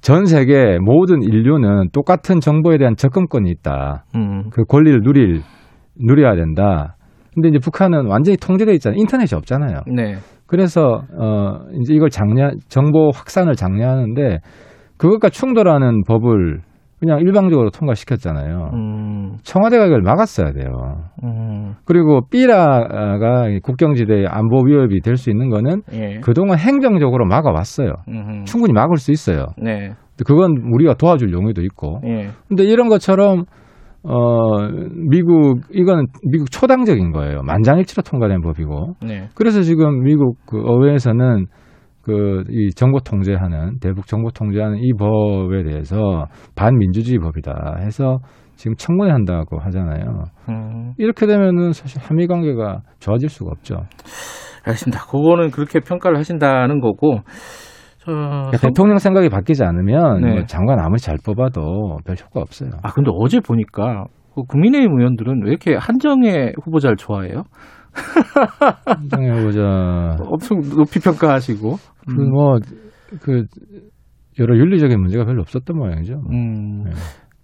전 세계 모든 인류는 똑같은 정보에 대한 접근권이 있다. 음, 그 권리를 누릴 누려야 된다. 근데 이제 북한은 완전히 통제돼 있잖아요. 인터넷이 없잖아요. 네. 그래서 어 이제 이걸 장려 정보 확산을 장려하는데 그것과 충돌하는 법을 그냥 일방적으로 통과시켰잖아요. 음, 청와대가 이걸 막았어야 돼요. 음, 그리고 삐라가 국경지대의 안보 위협이 될 수 있는 거는 예. 그동안 행정적으로 막아왔어요. 음, 충분히 막을 수 있어요. 네. 그건 우리가 도와줄 용의도 있고. 예. 근데 이런 것처럼 어, 미국, 이거는 미국 초당적인 거예요. 만장일치로 통과된 법이고. 네. 그래서 지금 미국 그 의회에서는 그 이 정보 통제하는 대북 정보 통제하는 이 법에 대해서 반민주주의 법이다 해서 지금 청문회 한다고 하잖아요. 음, 이렇게 되면은 사실 한미 관계가 좋아질 수가 없죠. 알겠습니다. 그거는 그렇게 평가를 하신다는 거고. 저, 그러니까 대통령 생각이 바뀌지 않으면 네. 뭐 장관 아무리 잘 뽑아도 별 효과 없어요. 아 근데 어제 보니까 그 국민의힘 의원들은 왜 이렇게 한정혜 후보자를 좋아해요? 한정혜 후보자 엄청 높이 평가하시고. 그뭐그 여러 윤리적인 문제가 별로 없었던 모양이죠. 음, 네.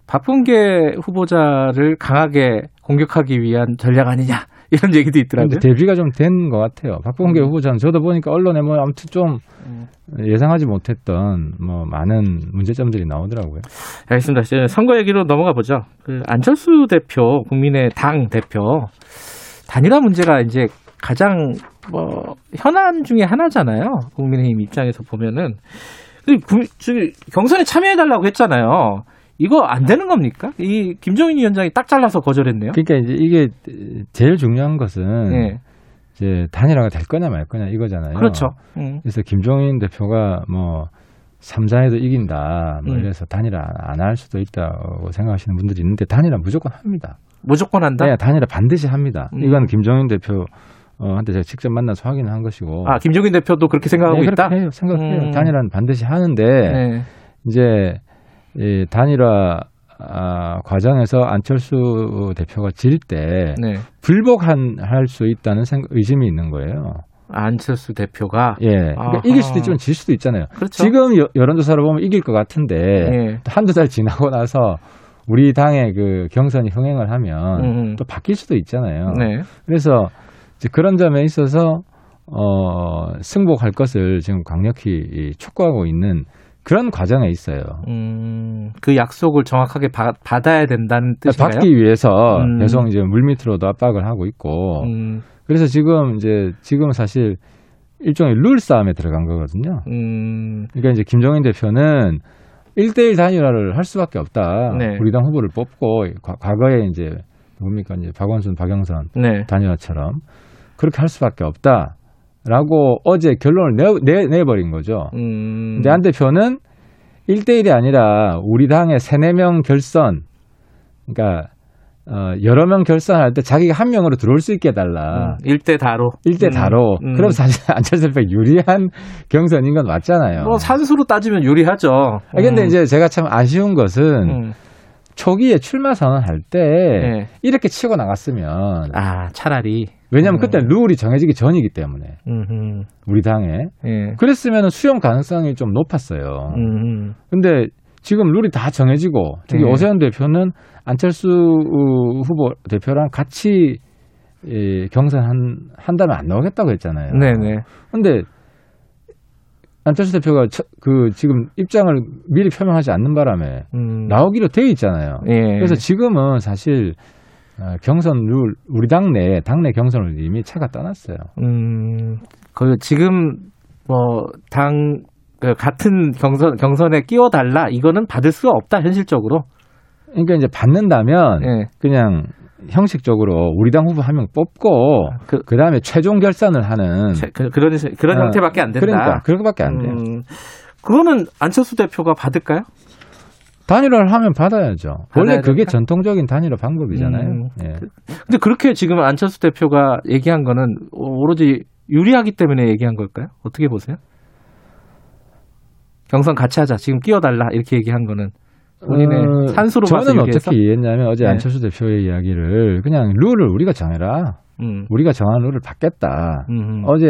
박범계 후보자를 강하게 공격하기 위한 전략 아니냐 이런 얘기도 있더라고요. 대비가 좀 된 것 같아요. 박봉계 음. 후보자는 저도 보니까 언론에 뭐 아무튼 좀 음. 예상하지 못했던 뭐 많은 문제점들이 나오더라고요. 알겠습니다. 이제 선거 얘기로 넘어가 보죠. 그 안철수 대표, 국민의 당 대표 단일화 문제가 이제 가장 뭐 현안 중에 하나잖아요. 국민의힘 입장에서 보면은 그 구- 저기 경선에 참여해 달라고 했잖아요. 이거 안 되는 겁니까? 이 김종인 위원장이 딱 잘라서 거절했네요. 그러니까 이제 이게 제일 중요한 것은 예, 이제 단일화가 될 거냐 말 거냐 이거잖아요. 그렇죠. 음. 그래서 김종인 대표가 뭐 3자에도 이긴다. 뭐 음. 이래서 단일화 안 할 수도 있다고 생각하시는 분들이 있는데 단일화 무조건 합니다. 무조건 한다. 네, 단일화 반드시 합니다. 음. 이건 김종인 대표 어, 한테 제가 직접 만나서 확인한 것이고. 아 김종인 대표도 그렇게 생각하고 네, 있다. 해요. 생각해요. 음. 단일화는 반드시 하는데 네. 이제 이 단일화 아, 과정에서 안철수 대표가 질 때 네. 불복한 할 수 있다는 생, 의심이 있는 거예요. 안철수 대표가 예, 그러니까. 이길 수도 있지만 질 수도 있잖아요. 그렇죠. 지금 여, 여론조사를 보면 이길 것 같은데 예. 또 한두 달 지나고 나서 우리 당의 그 경선이 흥행을 하면 음. 또 바뀔 수도 있잖아요. 네. 그래서 이제 그런 점에 있어서 어, 승복할 것을 지금 강력히 이 촉구하고 있는 그런 과정에 있어요. 음, 그 약속을 정확하게 받, 받아야 된다는 뜻인가요? 받기 위해서 음. 계속 이제 물밑으로도 압박을 하고 있고 음, 그래서 지금 이제 지금 사실 일종의 룰 싸움에 들어간 거거든요. 음, 그러니까 이제 김종인 대표는 1대1 단일화를 할 수밖에 없다. 네. 우리 당 후보를 뽑고 과, 과거에 이제 뭡니까 이제 박원순, 박영선 네. 단일화처럼 그렇게 할 수밖에 없다. 라고 어제 결론을 내, 내, 내버린 거죠. 음, 근데 안 대표는 1대1이 아니라 우리 당의 3, 4명 결선, 그러니까, 어, 여러 명 결선할 때 자기가 한 명으로 들어올 수 있게 해달라. 음, 일대 다로. 1대 음, 다로. 음. 그럼 사실 안철수 대표 유리한 경선인 건 맞잖아요. 뭐 산수로 따지면 유리하죠. 아, 근데 음, 이제 제가 참 아쉬운 것은 음, 초기에 출마 선언할 때 네. 이렇게 치고 나갔으면 아 차라리. 왜냐하면 음. 그때 룰이 정해지기 전이기 때문에 음, 우리 당에 예. 그랬으면 수용 가능성이 좀 높았어요. 음, 근데 지금 룰이 다 정해지고 특히 네. 오세훈 대표는 안철수 후보 대표랑 같이 이 경선 한, 한다면 안 나오겠다고 했잖아요. 네네. 근데 안철수 대표가 처- 그 지금 입장을 미리 표명하지 않는 바람에 음, 나오기로 돼 있잖아요. 예. 그래서 지금은 사실 어, 경선 룰 우리 당내 당내 경선을 이미 차가 떠났어요. 음, 그 지금 뭐당 그 같은 경선 경선에 끼워달라 이거는 받을 수가 없다 현실적으로. 그러니까 이제 받는다면 예. 그냥 형식적으로 우리 당 후보 한 명 뽑고 그- 그 다음에 최종 결산을 하는 자, 그, 그런 그런 어, 형태밖에 안 된다. 그러니까 그렇게밖에 안 돼요. 음, 그거는 안철수 대표가 받을까요? 단일화를 하면 받아야죠. 원래 그게 될까? 전통적인 단일화 방법이잖아요. 음. 예. 근데 그렇게 지금 안철수 대표가 얘기한 거는 오로지 유리하기 때문에 얘기한 걸까요? 어떻게 보세요? 경선 같이 하자. 지금 끼워달라. 이렇게 얘기한 거는 본인의 어, 산수로 봐서 저는? 어떻게 이해했냐면 어제 네. 안철수 대표의 이야기를 그냥 룰을 우리가 정해라. 음, 우리가 정한 룰을 받겠다. 음, 어제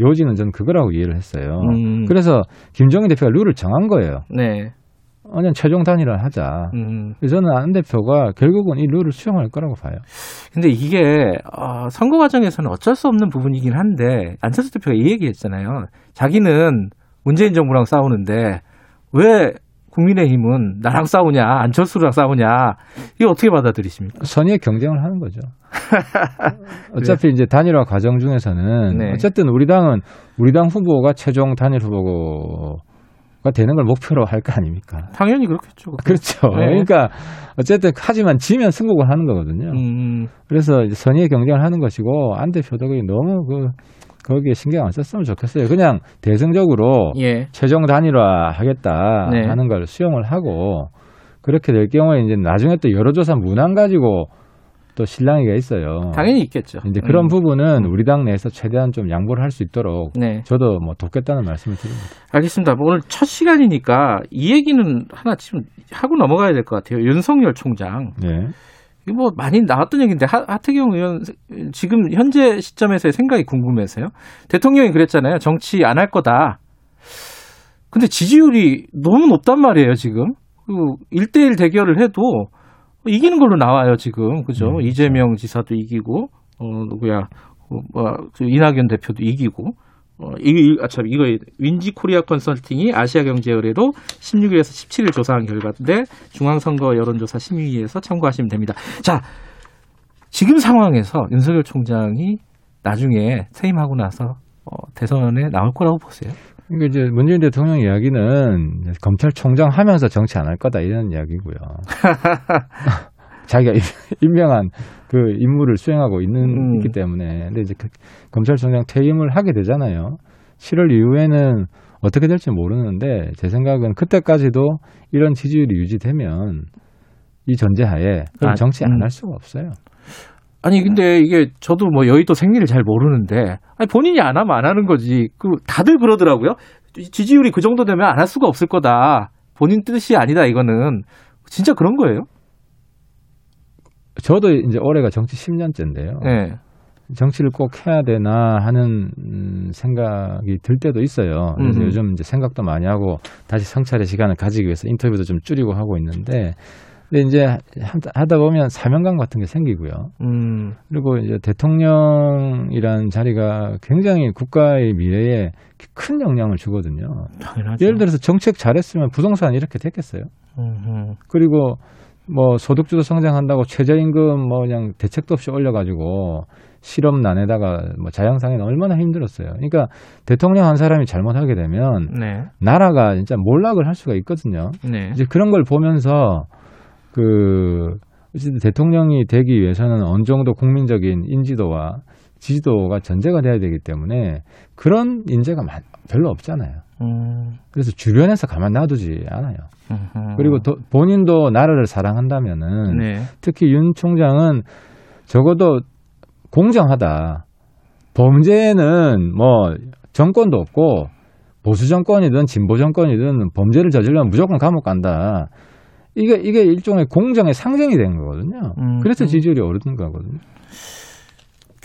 요지는 저는 그거라고 이해를 했어요. 음. 그래서 김정인 대표가 룰을 정한 거예요. 네. 그냥 최종 단일화 하자. 음. 저는 안 대표가 결국은 이 룰을 수용할 거라고 봐요. 근데 이게 어, 선거 과정에서는 어쩔 수 없는 부분이긴 한데 안철수 대표가 이 얘기했잖아요. 자기는 문재인 정부랑 싸우는데 왜 국민의힘은 나랑 싸우냐 안철수랑 싸우냐 이거 어떻게 받아들이십니까? 선의의 경쟁을 하는 거죠. 어차피 이제 단일화 과정 중에서는 네. 어쨌든 우리 당은 우리 당 후보가 최종 단일 후보고 되는 걸 목표로 할 거 아닙니까? 당연히 그렇겠죠. 그렇죠. 네. 그러니까 어쨌든 하지만 지면 승복을 하는 거거든요. 음, 그래서 선의의 경쟁을 하는 것이고 안 대표도 너무 그 거기에 신경 안 썼으면 좋겠어요. 그냥 대승적으로 예. 최종 단일화 하겠다 네. 하는 걸 수용을 하고 그렇게 될 경우에 이제 나중에 또 여론조사 문항 가지고 또 실랑이가 있어요. 당연히 있겠죠. 이제 그런 음. 부분은 우리 당 내에서 최대한 좀 양보를 할 수 있도록 네. 저도 뭐 돕겠다는 말씀을 드립니다. 알겠습니다. 뭐 오늘 첫 시간이니까 이 얘기는 하나 지금 하고 넘어가야 될 것 같아요. 윤석열 총장. 네. 뭐 많이 나왔던 얘기인데 하, 하태경 의원 지금 현재 시점에서의 생각이 궁금해서요. 대통령이 그랬잖아요. 정치 안 할 거다. 근데 지지율이 너무 높단 말이에요, 지금. 그 1대1 대결을 해도 이기는 걸로 나와요, 지금. 그죠? 음, 이재명 지사도 이기고 어 누구야? 어, 뭐, 그 이낙연 대표도 이기고 어, 이, 아, 참, 이거, 윈지 코리아 컨설팅이 아시아 경제 의뢰로 16일에서 17일 조사한 결과인데, 중앙선거 여론조사 심의위에서 참고하시면 됩니다. 자, 지금 상황에서 윤석열 총장이 나중에 퇴임하고 나서, 어, 대선에 나올 거라고 보세요. 그러니까 이제 문재인 대통령 이야기는 검찰총장 하면서 정치 안 할 거다 이런 이야기고요. 자기가 임- 임명한 그 임무를 수행하고 있는 음. 있기 때문에 근데 이제 그 검찰총장 퇴임을 하게 되잖아요. 7월 이후에는 어떻게 될지 모르는데 제 생각은 그때까지도 이런 지지율이 유지되면 이 전제하에 그럼 아, 정치 안 음. 할 수가 없어요. 아니, 근데 이게 저도 뭐 여의도 생리를 잘 모르는데, 아니, 본인이 안 하면 안 하는 거지. 그, 다들 그러더라고요. 지지율이 그 정도 되면 안 할 수가 없을 거다. 본인 뜻이 아니다, 이거는. 진짜 그런 거예요? 저도 이제 올해가 정치 10년째인데요. 네. 정치를 꼭 해야 되나 하는 음, 생각이 들 때도 있어요. 그래서 음. 요즘 이제 생각도 많이 하고 다시 성찰의 시간을 가지기 위해서 인터뷰도 좀 줄이고 하고 있는데, 근데 이제 하- 하다 보면 사명감 같은 게 생기고요. 음, 그리고 이제 대통령이란 자리가 굉장히 국가의 미래에 큰 영향을 주거든요. 당연하죠. 예를 들어서 정책 잘했으면 부동산 이렇게 됐겠어요. 음, 그리고 뭐 소득주도 성장한다고 최저임금 뭐 그냥 대책도 없이 올려가지고 실업난에다가 뭐 자영상에는 얼마나 힘들었어요. 그러니까 대통령 한 사람이 잘못하게 되면 네. 나라가 진짜 몰락을 할 수가 있거든요. 네. 이제 그런 걸 보면서 그 어쨌든 대통령이 되기 위해서는 어느 정도 국민적인 인지도와 지지도가 전제가 돼야 되기 때문에 그런 인재가 많- 별로 없잖아요. 음, 그래서 주변에서 가만 놔두지 않아요. 음흠. 그리고 도- 본인도 나라를 사랑한다면은 네. 특히 윤 총장은 적어도 공정하다. 범죄는 뭐 정권도 없고 보수 정권이든 진보 정권이든 범죄를 저지르면 무조건 감옥 간다. 이게 이게 일종의 공정의 상징이 된 거거든요. 음, 그래서 음. 지지율이 오르는 거거든요.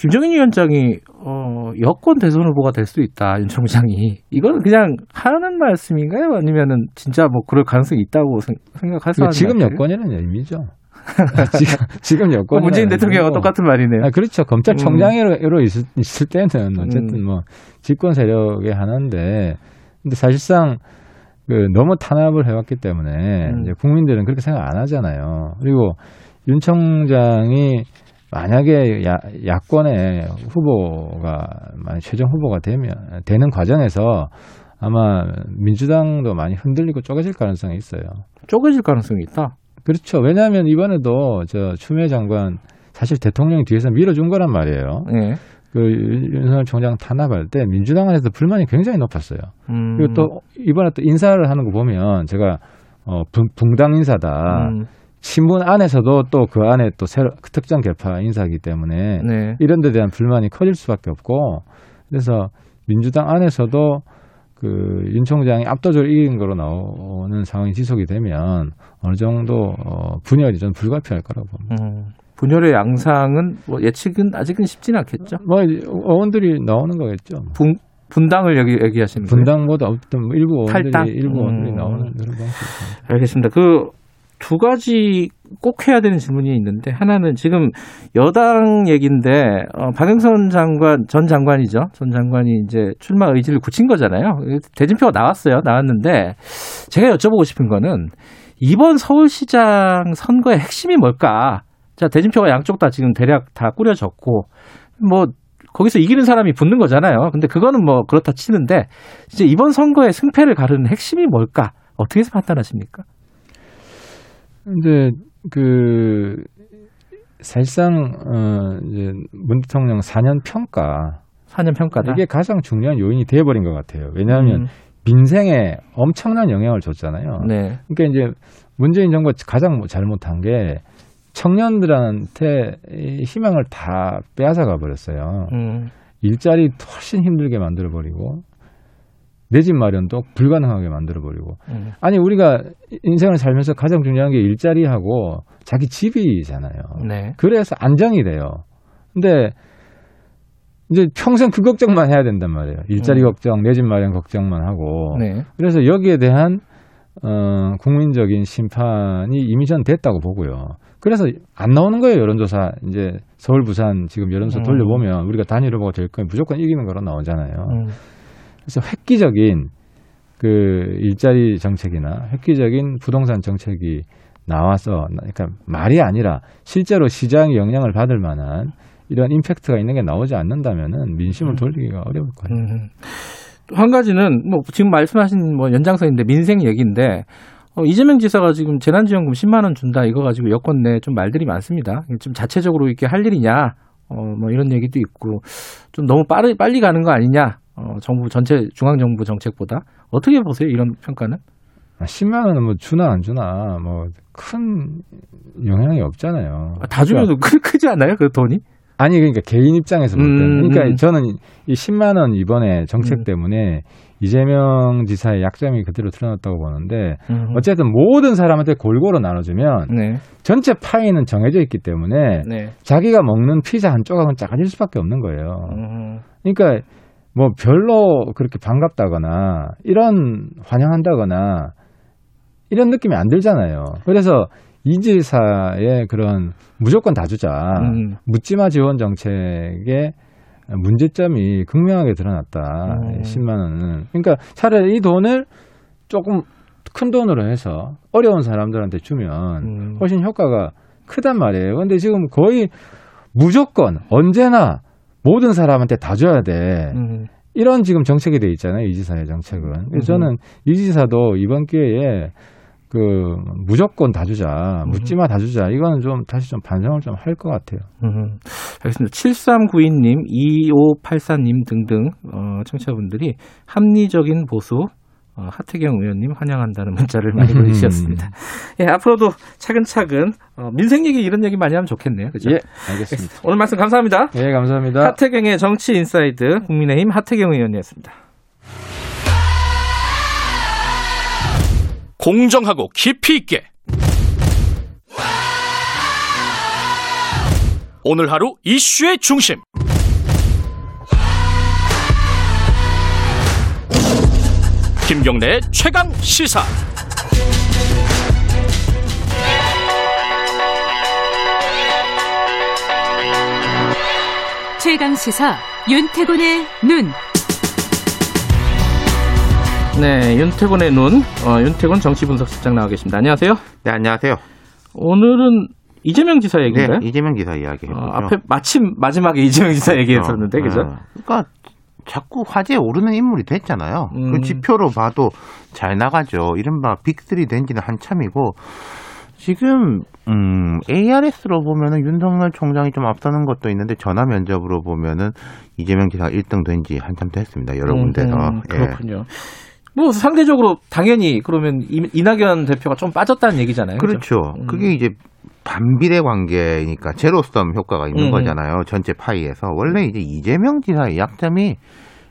김정인 위원장이 어, 여권 대선 후보가 될 수 있다 윤 총장이 이거는 그냥 하는 말씀인가요? 아니면은 진짜 뭐 그럴 가능성이 있다고 생- 생각해서 그러니까 하는 지금? 여권이라는 의미죠. 지금 지금 여권 그 문재인 대통령과 똑같은 말이네요. 아, 그렇죠. 검찰총장으로 있을, 있을 때는 어쨌든 음. 뭐 집권 세력의 하나인데, 근데 사실상 그 너무 탄압을 해왔기 때문에 음. 이제 국민들은 그렇게 생각 안 하잖아요. 그리고 윤 총장이 만약에 야, 야권의 후보가 최종 후보가 되면 되는 과정에서 아마 민주당도 많이 흔들리고 쪼개질 가능성이 있어요. 쪼개질 가능성이 있다. 그렇죠. 왜냐하면 이번에도 저 추미애 장관 사실 대통령이 뒤에서 밀어준 거란 말이에요. 네. 그 윤- 윤석열 총장 탄압할 때 민주당 안에서 불만이 굉장히 높았어요. 음. 그리고 또 이번에 또 인사를 하는 거 보면 제가 어 붕- 붕당 인사다. 음. 신문 안에서도 또 그 안에 또 새로 그 특정 계파 인사이기 때문에 네. 이런 데 대한 불만이 커질 수밖에 없고 그래서 민주당 안에서도 그윤 총장이 압도적으로 이긴 거로 나오는 상황이 지속이 되면 어느 정도 어, 분열이 좀 불가피할 거라고 봅니다. 음. 분열의 양상은 뭐 예측은 아직은 쉽지는 않겠죠. 뭐 어원들이 나오는 거겠죠. 뭐. 분 분당을 얘기, 얘기하시는? 분당보다 어떤 뭐 일부 어원들이 탈당? 일부 어원들이 음. 나오는 그런 방식입니다. 알겠습니다. 그 두 가지 꼭 해야 되는 질문이 있는데 하나는 지금 여당 얘기인데 어, 박영선 장관 전 장관이죠. 전 장관이 이제 출마 의지를 굳힌 거잖아요. 대진표가 나왔어요. 나왔는데 제가 여쭤보고 싶은 거는 이번 서울시장 선거의 핵심이 뭘까? 자 대진표가 양쪽 다 지금 대략 다 꾸려졌고 뭐 거기서 이기는 사람이 붙는 거잖아요. 근데 그거는 뭐 그렇다 치는데 이제 이번 선거의 승패를 가르는 핵심이 뭘까? 어떻게 해서 판단하십니까? 근데 그 사실상 어 이제 문 대통령 4년 평가 4년 평가다. 이게 가장 중요한 요인이 돼버린 것 같아요. 왜냐하면 음. 민생에 엄청난 영향을 줬잖아요. 네. 그러니까 이제 문재인 정부가 가장 뭐 잘못한 게 청년들한테 이 희망을 다 빼앗아가 버렸어요. 음. 일자리 훨씬 힘들게 만들어 버리고 내 집 마련도 불가능하게 만들어 버리고 음. 아니 우리가 인생을 살면서 가장 중요한 게 일자리하고 자기 집이잖아요. 네. 그래서 안정이 돼요. 근데 이제 평생 그 걱정만 해야 된단 말이에요. 일자리 음. 걱정, 내 집 마련 걱정만 하고. 네. 그래서 여기에 대한 어, 국민적인 심판이 이미 전 됐다고 보고요. 그래서 안 나오는 거예요, 여론조사. 이제 서울, 부산 지금 여론조사 음. 돌려보면 우리가 단일 후보가 될 거면 무조건 이기는 거로 나오잖아요. 음. 그래서 획기적인 그 일자리 정책이나 획기적인 부동산 정책이 나와서 그러니까 말이 아니라 실제로 시장의 영향을 받을 만한 이런 임팩트가 있는 게 나오지 않는다면은 민심을 음. 돌리기가 어려울 거예요. 음. 한 가지는 뭐 지금 말씀하신 뭐 연장선인데 민생 얘기인데 어, 이재명 지사가 지금 재난지원금 10만 원 준다 이거 가지고 여권 내 좀 말들이 많습니다. 좀 자체적으로 이렇게 할 일이냐, 어, 뭐 이런 얘기도 있고 좀 너무 빠르 빨리 가는 거 아니냐, 어, 정부 전체 중앙 정부 정책보다 어떻게 보세요 이런 평가는? 아, 10만 원은 뭐 주나 안 주나 뭐 큰 영향이 없잖아요. 아, 다 주면 크, 크지 않아요 그 돈이? 아니 그러니까 개인 입장에서 볼 때는 음, 그러니까 음. 저는 이 10만 원 이번에 정책 음. 때문에 이재명 지사의 약점이 그대로 드러났다고 보는데 음. 어쨌든 모든 사람한테 골고루 나눠주면 네, 전체 파이는 정해져 있기 때문에 네. 자기가 먹는 피자 한 조각은 작아질 수밖에 없는 거예요. 음, 그러니까 뭐 별로 그렇게 반갑다거나 이런 환영한다거나 이런 느낌이 안 들잖아요. 그래서 이지사의 그런 무조건 다 주자 음. 묻지마 지원 정책의 문제점이 극명하게 드러났다. 음. 10만 원은. 그러니까 차라리 이 돈을 조금 큰 돈으로 해서 어려운 사람들한테 주면 음. 훨씬 효과가 크단 말이에요. 근데 지금 거의 무조건 언제나 모든 사람한테 다 줘야 돼. 음. 이런 지금 정책이 돼 있잖아요. 이 지사의 정책은. 그래서 저는 이 지사도 이번 기회에 그 무조건 다 주자, 묻지마 다 주자. 이거는 좀 다시 좀 반성을 좀 할 것 같아요. 음, 알겠습니다. 7392님, 2584님 등등 어, 청취자분들이 합리적인 보수 어, 하태경 의원님 환영한다는 문자를 많이 보내주셨습니다. 예, 앞으로도 차근차근 어, 민생 얘기 이런 얘기 많이 하면 좋겠네요. 그죠? 예, 알겠습니다. 오늘 말씀 감사합니다. 예, 감사합니다. 하태경의 정치 인사이드 국민의힘 하태경 의원이었습니다. 공정하고 깊이 있게 오늘 하루 이슈의 중심 김경래의 최강 시사 최강 시사 윤태곤의 눈. 네, 윤태곤의 눈, 어, 윤태곤 정치분석실장 나와 계십니다. 안녕하세요. 네, 안녕하세요. 오늘은 이재명 지사 네, 얘기인가요? 이재명 기사 이야기. 어, 앞에 마침 마지막에 이재명 지사 얘기했었는데, 그죠? 어, 그러니까 자꾸 화제에 오르는 인물이 됐잖아요. 음. 그 지표로 봐도 잘 나가죠. 이른바 빅3 된 지는 한참이고 지금 음, ARS로 보면은 윤석열 총장이 좀 앞서는 것도 있는데 전화 면접으로 보면은 이재명 지사가 1등 된 지 한참 됐습니다. 여러 군데서. 음, 예. 그렇군요. 뭐 상대적으로 당연히 그러면 이- 이낙연 대표가 좀 빠졌다는 얘기잖아요. 그죠? 그렇죠. 음. 그게 이제 반비례 관계니까 제로섬 효과가 있는 음. 거잖아요. 전체 파이에서. 원래 이제 이재명 지사의 약점이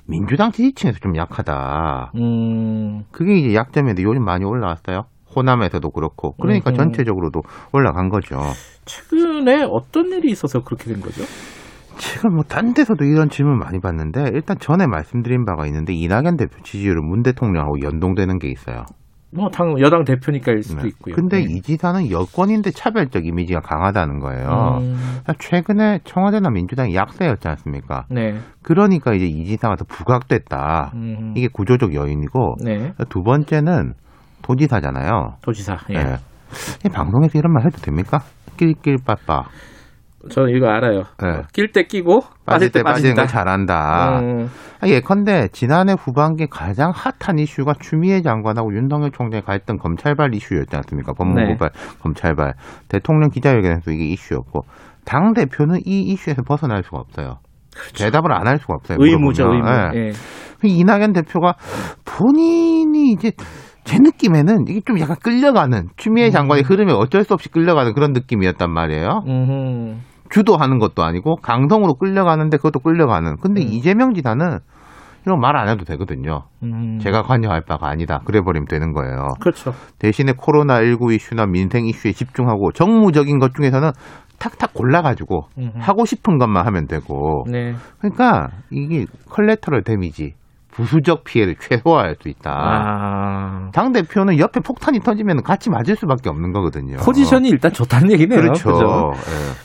민주당 지지층에서 좀 약하다. 음, 그게 이제 약점인데 요즘 많이 올라왔어요. 호남에서도 그렇고. 그러니까 음. 전체적으로도 올라간 거죠. 최근에 어떤 일이 있어서 그렇게 된 거죠? 지금 뭐 딴 데서도 이런 질문 많이 받는데 일단 전에 말씀드린 바가 있는데 이낙연 대표 지지율은 문 대통령하고 연동되는 게 있어요. 뭐당 여당 대표니까일 수도 네. 있고요. 근데 네. 이 지사는 여권인데 차별적 이미지가 강하다는 거예요. 음, 최근에 청와대나 민주당이 약세였지 않습니까? 네. 그러니까 이제 이 지사가 더 부각됐다. 음, 이게 구조적 요인이고 네. 두 번째는 도지사잖아요. 도지사. 예. 예. 이 방송에서 이런 말 해도 됩니까? 낄낄 빠빠. 저 이거 알아요. 네. 낄때 끼고 빠질 때 빠지는. 걸 잘한다. 음. 아, 예컨대 지난해 후반기 가장 핫한 이슈가 추미애 장관하고 윤석열 총장의 갈등 검찰발 이슈였지 않습니까? 법무부발 검찰발 대통령 기자회견에서 이게 이슈였고 당 대표는 이 이슈에서 벗어날 수가 없어요. 대답을 안 할 수가 없어요. 의무죠, 의무. 물어보면. 예. 예. 이낙연 대표가 본인이 이제 제 느낌에는 이게 좀 약간 끌려가는 추미애 장관의 흐름에 어쩔 수 없이 끌려가는 그런 느낌이었단 말이에요. 음흠. 주도하는 것도 아니고 강성으로 끌려가는데 그것도 끌려가는. 근데 이재명 지사는 이런 말 안 해도 되거든요. 음. 제가 관여할 바가 아니다. 그래 버리면 되는 거예요. 그렇죠. 대신에 코로나19 이슈나 민생 이슈에 집중하고 정무적인 것 중에서는 탁탁 골라가지고 음흠. 하고 싶은 것만 하면 되고. 네. 그러니까 이게 컬레터럴 데미지, 부수적 피해를 최소화할 수 있다. 아. 당 대표는 옆에 폭탄이 터지면 같이 맞을 수밖에 없는 거거든요. 포지션이 일단 좋다는 얘기네요. 그렇죠. 그죠?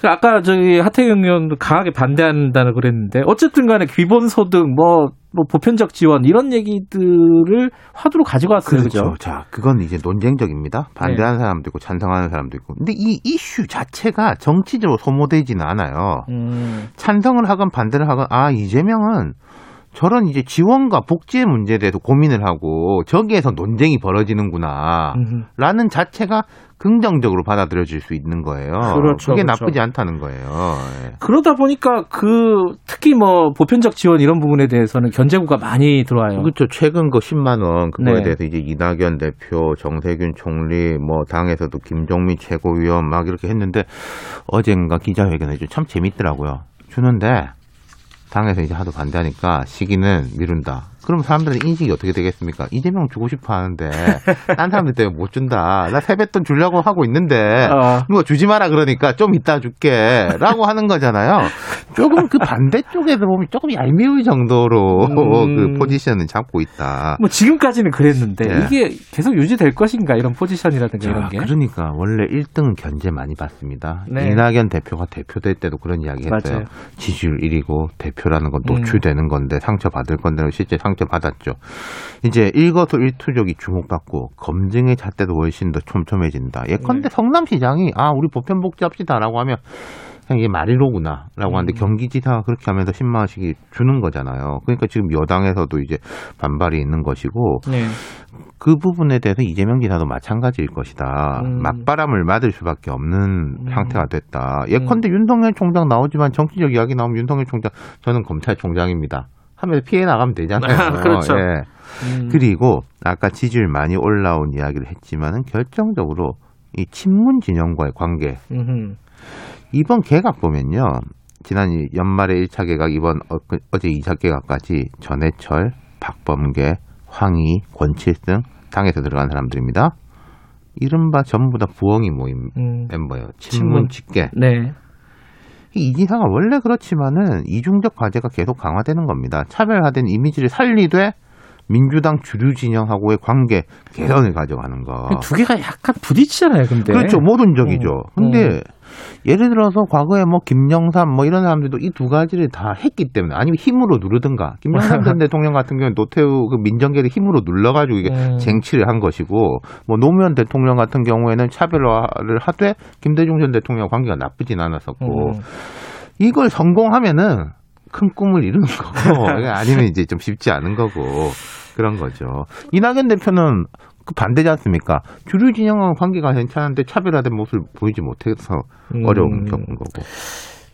예. 아까 저기 하태경 의원도 강하게 반대한다고 그랬는데 어쨌든 간에 기본소득 뭐, 뭐 보편적 지원 이런 얘기들을 화두로 가지고 왔어요. 그렇죠. 그죠? 자, 그건 이제 논쟁적입니다. 반대하는 사람도 있고 찬성하는 사람도 있고. 근데 이 이슈 자체가 정치적으로 소모되지는 않아요. 음. 찬성을 하건 반대를 하건 아 이재명은 저런 이제 지원과 복지의 문제에 대해서 고민을 하고 저기에서 논쟁이 벌어지는구나 음흠. 라는 자체가 긍정적으로 받아들여질 수 있는 거예요. 그렇죠, 게 그렇죠. 나쁘지 않다는 거예요. 예. 그러다 보니까 그 특히 뭐 보편적 지원 이런 부분에 대해서는 견제구가 많이 들어와요. 그렇죠. 최근 그 10만 원 그거에 네. 대해서 이제 이낙연 대표, 정세균 총리, 뭐 당에서도 김종민 최고위원 막 이렇게 했는데 어젠가 기자회견에서 참 재밌더라고요. 주는데 당에서 이제 하도 반대하니까 시기는 미룬다. 그럼 사람들의 인식이 어떻게 되겠습니까? 이재명 주고 싶어 하는데 딴 사람들 때문에 못 준다. 나 세뱃돈 주려고 하고 있는데 어. 누가 주지 마라 그러니까 좀 이따 줄게라고 하는 거잖아요. 조금 그 반대쪽에서 보면 조금 얄미울 정도로 음. 그 포지션을 잡고 있다. 뭐 지금까지는 그랬는데 예. 이게 계속 유지될 것인가 이런 포지션이라든가 이런 자, 게. 그러니까 원래 1등은 견제 많이 받습니다. 네. 이낙연 대표가 대표될 때도 그런 이야기 했어요. 맞아요. 지지율 1위고 대표라는 건 음. 노출되는 건데 상처 받을 건데 실제 상처 받았죠. 이제 일거수일투족이 주목받고 검증의 잣대도 훨씬 더 촘촘해진다. 예컨대 네. 성남시장이 아 우리 보편복지합시다라고 하면 그냥 이게 말이로구나라고 음. 하는데 경기지사가 그렇게 하면서 10만 원씩 주는 거잖아요. 그러니까 지금 여당에서도 이제 반발이 있는 것이고 네. 그 부분에 대해서 이재명 지사도 마찬가지일 것이다. 음. 맞바람을 맞을 수밖에 없는 음. 상태가 됐다. 예컨대 윤석열 총장 나오지만 정치적 이야기 나오면 윤석열 총장 저는 검찰총장입니다. 하면서 피해 나가면 되잖아요. 아, 그렇죠. 예. 음. 그리고 아까 지지율 많이 올라온 이야기를 했지만은 결정적으로 이 친문 진영과의 관계 음흠. 이번 개각 보면요. 지난 이 연말에 1차 개각, 이번 어, 그- 어제 2차 개각까지 전해철, 박범계, 황희, 권칠승 당에서 들어간 사람들입니다. 이른바 전부 다 부엉이 모임 음. 멤버예요. 친문. 친문 직계. 네. 이 이지사가 원래 그렇지만은 이중적 과제가 계속 강화되는 겁니다. 차별화된 이미지를 살리되 민주당 주류 진영하고의 관계 개선을 가져가는 거. 두 개가 약간 부딪히잖아요, 근데. 그렇죠. 모순적이죠. 음, 근데 예를 들어서 과거에 뭐 김영삼 뭐 이런 사람들도 이 두 가지를 다 했기 때문에 아니면 힘으로 누르든가 김영삼 전 대통령 같은 경우는 노태우 그 민정계를 힘으로 눌러가지고 이게 음. 쟁취를 한 것이고 뭐 노무현 대통령 같은 경우에는 차별화를 하되 김대중 전 대통령 관계가 나쁘진 않았었고 음. 이걸 성공하면은 큰 꿈을 이루는 거고 아니면 이제 좀 쉽지 않은 거고 그런 거죠. 이낙연 대표는 그 반대지 않습니까? 주류 진영하고 관계가 괜찮은데 차별화된 모습을 보이지 못해서 음. 어려움을 겪은 거고.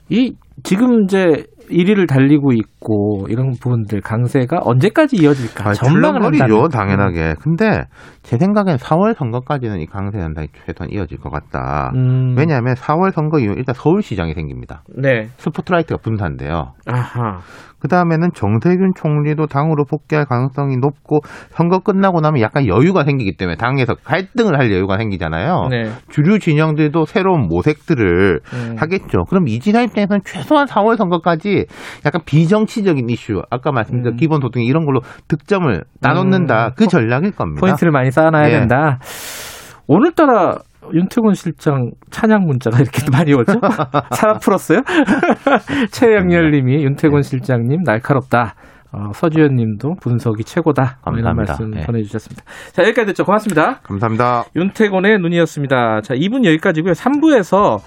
이 지금 이제 1위를 달리고 있고 이런 부분들 강세가 언제까지 이어질까 아, 전망을 한다면. 당연하게. 근데 제 생각엔 4월 선거까지는 이 강세 현상이 최소한 이어질 것 같다. 음. 왜냐하면 4월 선거 이후 일단 서울시장이 생깁니다. 네. 스포트라이트가 분산돼요. 아하. 그 다음에는 정세균 총리도 당으로 복귀할 가능성이 높고 선거 끝나고 나면 약간 여유가 생기기 때문에 당에서 갈등을 할 여유가 생기잖아요. 네. 주류 진영들도 새로운 모색들을 음. 하겠죠. 그럼 이진아 입장에서는 최소한 4월 선거까지 약간 비정치적인 이슈, 아까 말씀드린 음. 기본소득 이런 걸로 득점을 나눠놓는다. 음. 그 전략일 겁니다. 포인트를 많이 쌓아놔야 예. 된다. 오늘따라 윤태곤 실장 찬양 문자가 이렇게 많이 오죠? 사람 풀었어요? 최영렬 님이 윤태곤 실장님 날카롭다. 어, 서주현님도 분석이 최고다. 뭐 이런 감사합니다. 말씀 네. 전해주셨습니다. 자 여기까지 듣죠. 고맙습니다. 감사합니다. 윤태곤의 눈이었습니다. 자 2분 여기까지고요. 3부에서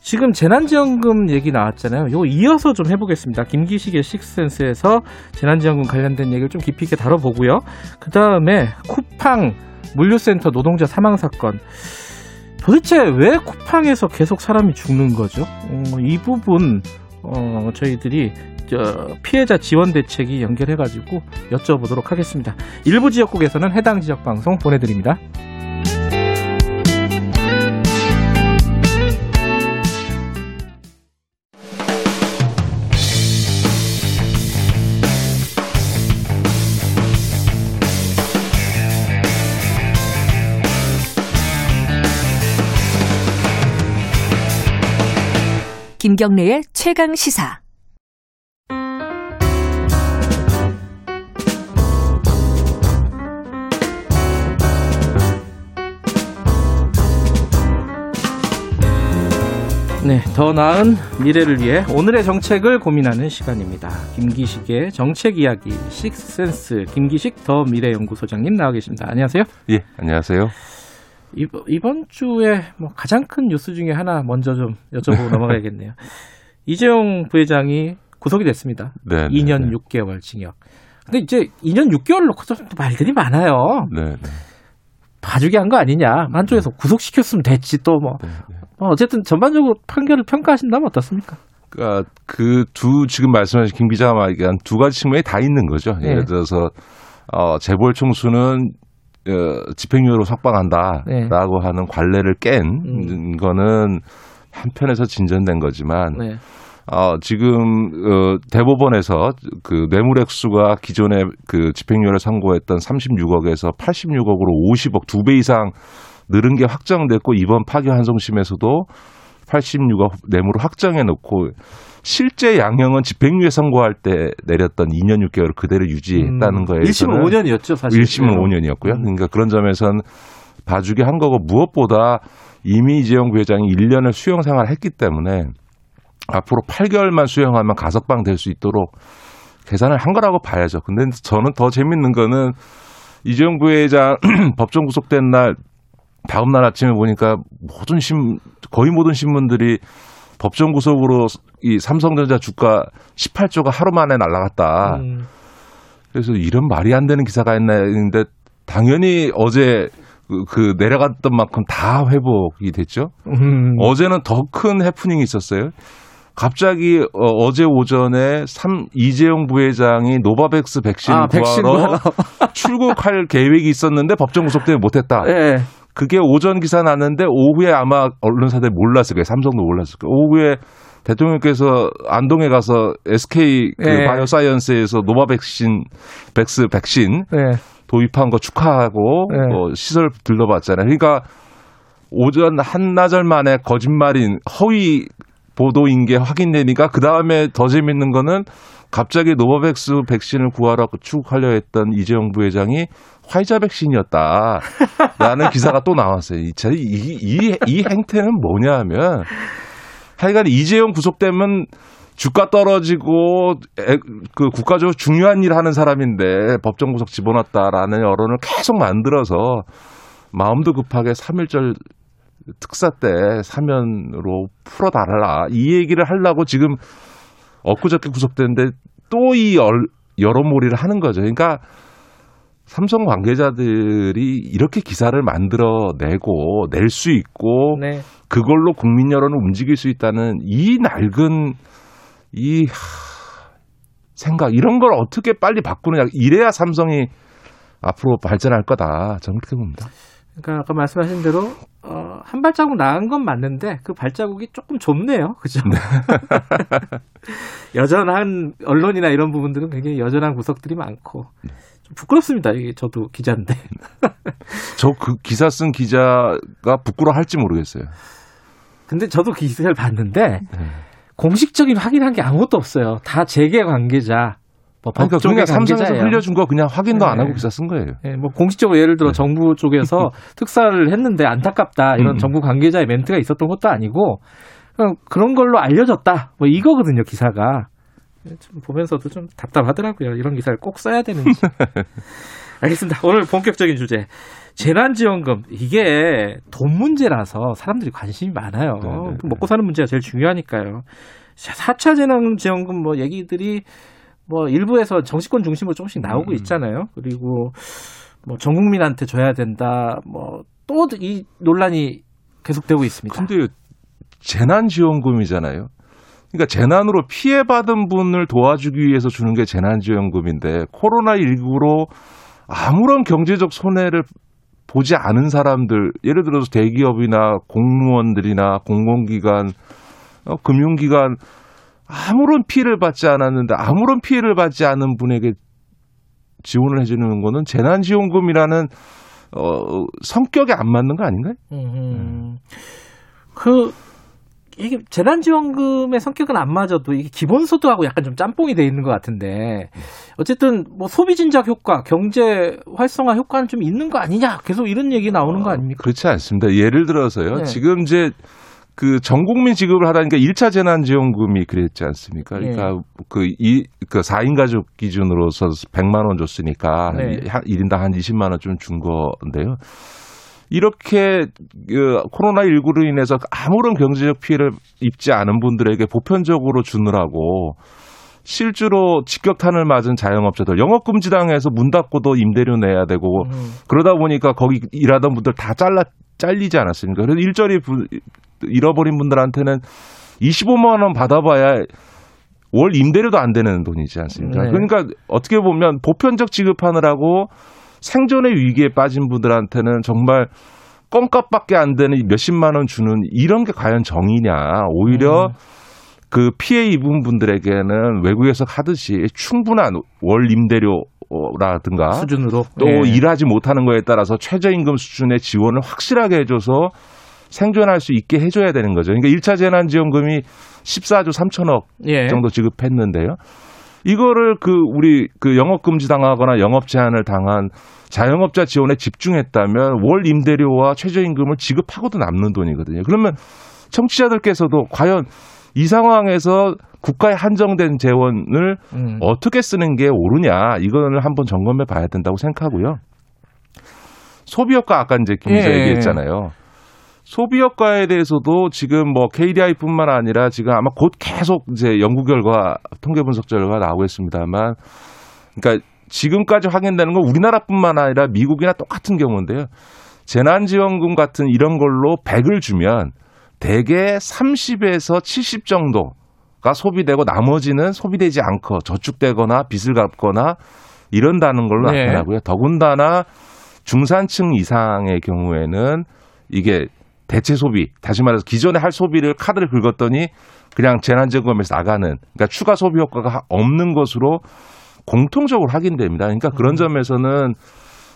지금 재난지원금 얘기 나왔잖아요. 요거 이어서 좀 해보겠습니다. 김기식의 식센스에서 재난지원금 관련된 얘기를 좀 깊이 있게 다뤄보고요. 그 다음에 쿠팡 물류센터 노동자 사망 사건. 도대체 왜 쿠팡에서 계속 사람이 죽는 거죠? 어, 이 부분 어, 저희들이 저 피해자 지원 대책이 연결해가지고 여쭤보도록 하겠습니다. 일부 지역국에서는 해당 지역 방송 보내드립니다. 김경래의 최강 시사. 네, 더 나은 미래를 위해 오늘의 정책을 고민하는 시간입니다. 김기식의 정책 이야기 식센스 김기식 더 미래연구소장님 나와 계십니다. 안녕하세요. 예, 안녕하세요. 이번, 이번 주에 뭐 가장 큰 뉴스 중에 하나 먼저 좀 여쭤보고 넘어가야겠네요. 이재용 부회장이 구속이 됐습니다. 네, 네, 2년 네. 6개월 징역. 근데 이제 2년 6개월 놓고서 또 말들이 많아요. 네, 네. 봐주게 한 거 아니냐. 한쪽에서 구속시켰으면 됐지 또 뭐. 네, 뭐 어쨌든 전반적으로 판결을 평가하신다면 어떻습니까? 그러니까 그 두 지금 말씀하신 김 기자가 말한 두 가지 측면이 다 있는 거죠. 네. 예를 들어서 어, 재벌 총수는 어, 집행유예로 석방한다라고 네. 하는 관례를 깬 음. 거는 한편에서 진전된 거지만 네. 어, 지금 어, 대법원에서 그 뇌물액수가 기존에 그 집행유예를 선고했던 36억에서 86억으로 50억 두 배 이상 늘은 게 확정됐고 이번 파기 환송심에서도 86억 뇌물을 확정해 놓고 실제 양형은 집행유예 선고할 때 내렸던 2년 6개월을 그대로 유지했다는 음, 거에서는 1심은 5년이었죠, 사실. 1심은 네. 5년이었고요. 음. 그러니까 그런 점에선 봐주게 한 거고 무엇보다 이미 이재용 부회장이 1년을 수용 생활을 했기 때문에 앞으로 8개월만 수용하면 가석방 될 수 있도록 계산을 한 거라고 봐야죠. 근데 저는 더 재밌는 거는 이재용 부회장 법정 구속된 날 다음 날 아침에 보니까 모든 신 거의 모든 신문들이 법정 구속으로 이 삼성전자 주가 18조가 하루 만에 날라갔다. 음. 그래서 이런 말이 안 되는 기사가 있나 했는데 당연히 어제 그, 그 내려갔던 만큼 다 회복이 됐죠. 음. 어제는 더 큰 해프닝이 있었어요. 갑자기 어, 제 오전에 삼 이재용 부회장이 노바백스 백신 아, 구하러. 출국할 계획이 있었는데 법정 구속 때문에 못했다. 예. 그게 오전 기사 났는데 오후에 아마 언론사들이 몰랐을 거예요. 삼성도 몰랐을 거예요. 오후에 대통령께서 안동에 가서 SK 그 예. 바이오사이언스에서 노바 백신 백스 백신 예. 도입한 거 축하하고 네. 어, 시설 들러봤잖아요. 그러니까 오전 한나절 만에 거짓말인 허위 보도인 게 확인되니까 그 다음에 더 재밌는 거는 갑자기 노바백스 백신을 구하러 출국하려 했던 이재용 부회장이 화이자 백신이었다 라는 기사가 또 나왔어요. 이, 이, 이, 이 행태는 뭐냐 하면 하여간 이재용 구속되면 주가 떨어지고 에, 그 국가적으로 중요한 일 하는 사람인데 법정 구속 집어넣었다라는 여론을 계속 만들어서 마음도 급하게 3.1절 특사 때 사면으로 풀어달라 이 얘기를 하려고 지금 엊그저께 구속됐는데 또 이 여론몰이를 하는 거죠. 그러니까 삼성 관계자들이 이렇게 기사를 만들어내고 낼 수 있고 네. 그걸로 국민 여론을 움직일 수 있다는 이 낡은 이 하, 생각 이런 걸 어떻게 빨리 바꾸느냐 이래야 삼성이 앞으로 발전할 거다 저는 그렇게 봅니다. 그러니까 아까 말씀하신 대로 어, 한 발자국 나은 건 맞는데 그 발자국이 조금 좁네요. 그죠? 여전한 언론이나 이런 부분들은 굉장히 여전한 구석들이 많고 좀 부끄럽습니다. 이게 저도 기자인데. 저 그 기사 쓴 기자가 부끄러워할지 모르겠어요. 근데 저도 기사를 봤는데 네. 공식적인 확인한 게 아무것도 없어요. 다 재계 관계자. 뭐 그러니까 그냥 삼성에서. 흘려준 거 그냥 확인도 안 네. 하고 기사 쓴 거예요. 예, 뭐 공식적으로 예를 들어 정부 쪽에서 특사를 했는데 안타깝다 이런 음. 정부 관계자의 멘트가 있었던 것도 아니고 그런 걸로 알려졌다 뭐 이거거든요 기사가 좀 보면서도 좀 답답하더라고요. 이런 기사를 꼭 써야 되는지. 알겠습니다. 오늘 본격적인 주제. 재난지원금. 이게 돈 문제라서 사람들이 관심이 많아요. 네네. 먹고 사는 문제가 제일 중요하니까요. 4차 재난지원금 뭐 얘기들이 뭐 일부에서 정치권 중심으로 조금씩 나오고 음. 있잖아요. 그리고 뭐 전 국민한테 줘야 된다. 뭐 또 이 논란이 계속되고 있습니다. 근데 재난지원금이잖아요. 그러니까 재난으로 피해받은 분을 도와주기 위해서 주는 게 재난지원금인데 코로나19로 아무런 경제적 손해를 보지 않은 사람들, 예를 들어서 대기업이나 공무원들이나 공공기관, 어, 금융기관 아무런 피해를 받지 않았는데 아무런 피해를 받지 않은 분에게 지원을 해주는 거는 재난지원금이라는 어, 성격에 안 맞는 거 아닌가요? 음, 그 이게 재난지원금의 성격은 안 맞아도 이게 기본소득하고 약간 좀 짬뽕이 돼 있는 것 같은데 어쨌든 뭐 소비 진작 효과, 경제 활성화 효과는 좀 있는 거 아니냐 계속 이런 얘기 나오는 거 아닙니까? 그렇지 않습니다. 예를 들어서요. 네. 지금 이제 그 전국민 지급을 하다니까 1차 재난지원금이 그랬지 않습니까? 그러니까 그, 이, 그 4인 가족 기준으로서 100만 원 줬으니까 네. 한 1인당 한 20만 원 좀 준 건데요. 이렇게 그 코로나19로 인해서 아무런 경제적 피해를 입지 않은 분들에게 보편적으로 주느라고 실제로 직격탄을 맞은 자영업자들 영업금지 당해서 문 닫고도 임대료 내야 되고 그러다 보니까 거기 일하던 분들 다 잘라 잘리지 않았습니까? 그래서 일자리 부- 잃어버린 분들한테는 25만 원 받아봐야 월 임대료도 안 되는 돈이지 않습니까? 네. 그러니까 어떻게 보면 보편적 지급하느라고 생존의 위기에 빠진 분들한테는 정말 껌값밖에 안 되는 이 몇십만 원 주는 이런 게 과연 정의냐? 오히려 음. 그 피해 입은 분들에게는 외국에서 하듯이 충분한 월 임대료 라든가 수준으로 또 예. 일하지 못하는 거에 따라서 최저임금 수준의 지원을 확실하게 해줘서 생존할 수 있게 해줘야 되는 거죠. 그러니까 1차 재난지원금이 14조 3천억 예. 정도 지급했는데요. 이거를 그 우리 그 영업 금지 당하거나 영업 제한을 당한 자영업자 지원에 집중했다면 월 임대료와 최저임금을 지급하고도 남는 돈이거든요. 그러면 청취자들께서도 과연 이 상황에서 국가에 한정된 재원을 음. 어떻게 쓰는 게 옳으냐 이거를 한번 점검해 봐야 된다고 생각하고요. 소비 효과 아까 이제 김 기자 예. 얘기했잖아요. 소비 효과에 대해서도 지금 뭐 KDI뿐만 아니라 지금 아마 곧 계속 이제 연구 결과 통계 분석 결과 나오고 있습니다만 그러니까 지금까지 확인되는 건 우리나라뿐만 아니라 미국이나 똑같은 경우인데요. 재난지원금 같은 이런 걸로 100을 주면 대개 30에서 70 정도가 소비되고 나머지는 소비되지 않고 저축되거나 빚을 갚거나 이런다는 걸로 네. 나타나고요. 더군다나 중산층 이상의 경우에는 이게 대체 소비, 다시 말해서 기존에 할 소비를 카드를 긁었더니 그냥 재난지원금에서 나가는, 그러니까 추가 소비 효과가 없는 것으로 공통적으로 확인됩니다. 그러니까 그런 점에서는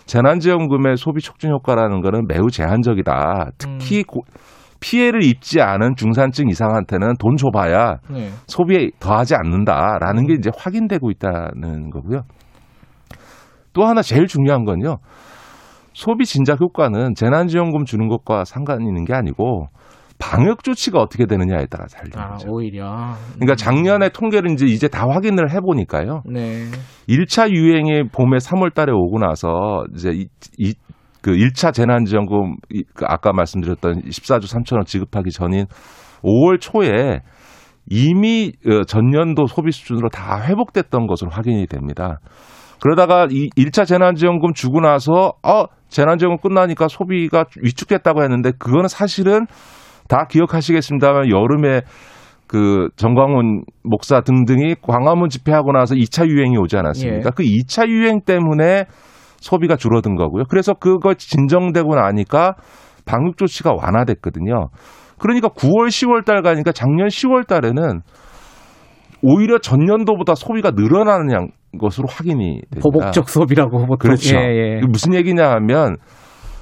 재난지원금의 소비 촉진 효과라는 거는 매우 제한적이다. 특히 고- 피해를 입지 않은 중산층 이상한테는 돈 줘봐야 네. 소비에 더하지 않는다라는 게 이제 확인되고 있다는 거고요. 또 하나 제일 중요한 건요. 소비 진작 효과는 재난지원금 주는 것과 상관이 있는 게 아니고 방역 조치가 어떻게 되느냐에 따라 달리죠. 아, 오히려. 그러니까 작년에 통계를 이제 이제 다 확인을 해 보니까요. 네. 1차 유행이 봄에 3월 달에 오고 나서 이제 이, 이, 그 1차 재난지원금 이- 그 아까 말씀드렸던 14조 3천 원 지급하기 전인 5월 초에 이미 어, 전년도 소비 수준으로 다 회복됐던 것으로 확인이 됩니다. 그러다가 이 1차 재난지원금 주고 나서 어 재난지원금 끝나니까 소비가 위축됐다고 했는데 그거는 사실은 다 기억하시겠습니다만 여름에 그 정광훈 목사 등등이 광화문 집회하고 나서 2차 유행이 오지 않았습니까? 예. 그 2차 유행 때문에 소비가 줄어든 거고요. 그래서 그거 진정되고 나니까 방역 조치가 완화됐거든요. 그러니까 9월, 10월 달 가니까 작년 10월 달에는 오히려 전년도보다 소비가 늘어나는 양- 것으로 확인이 됩니다. 보복적 소비라고 보통. 그렇죠. 예, 예. 무슨 얘기냐 하면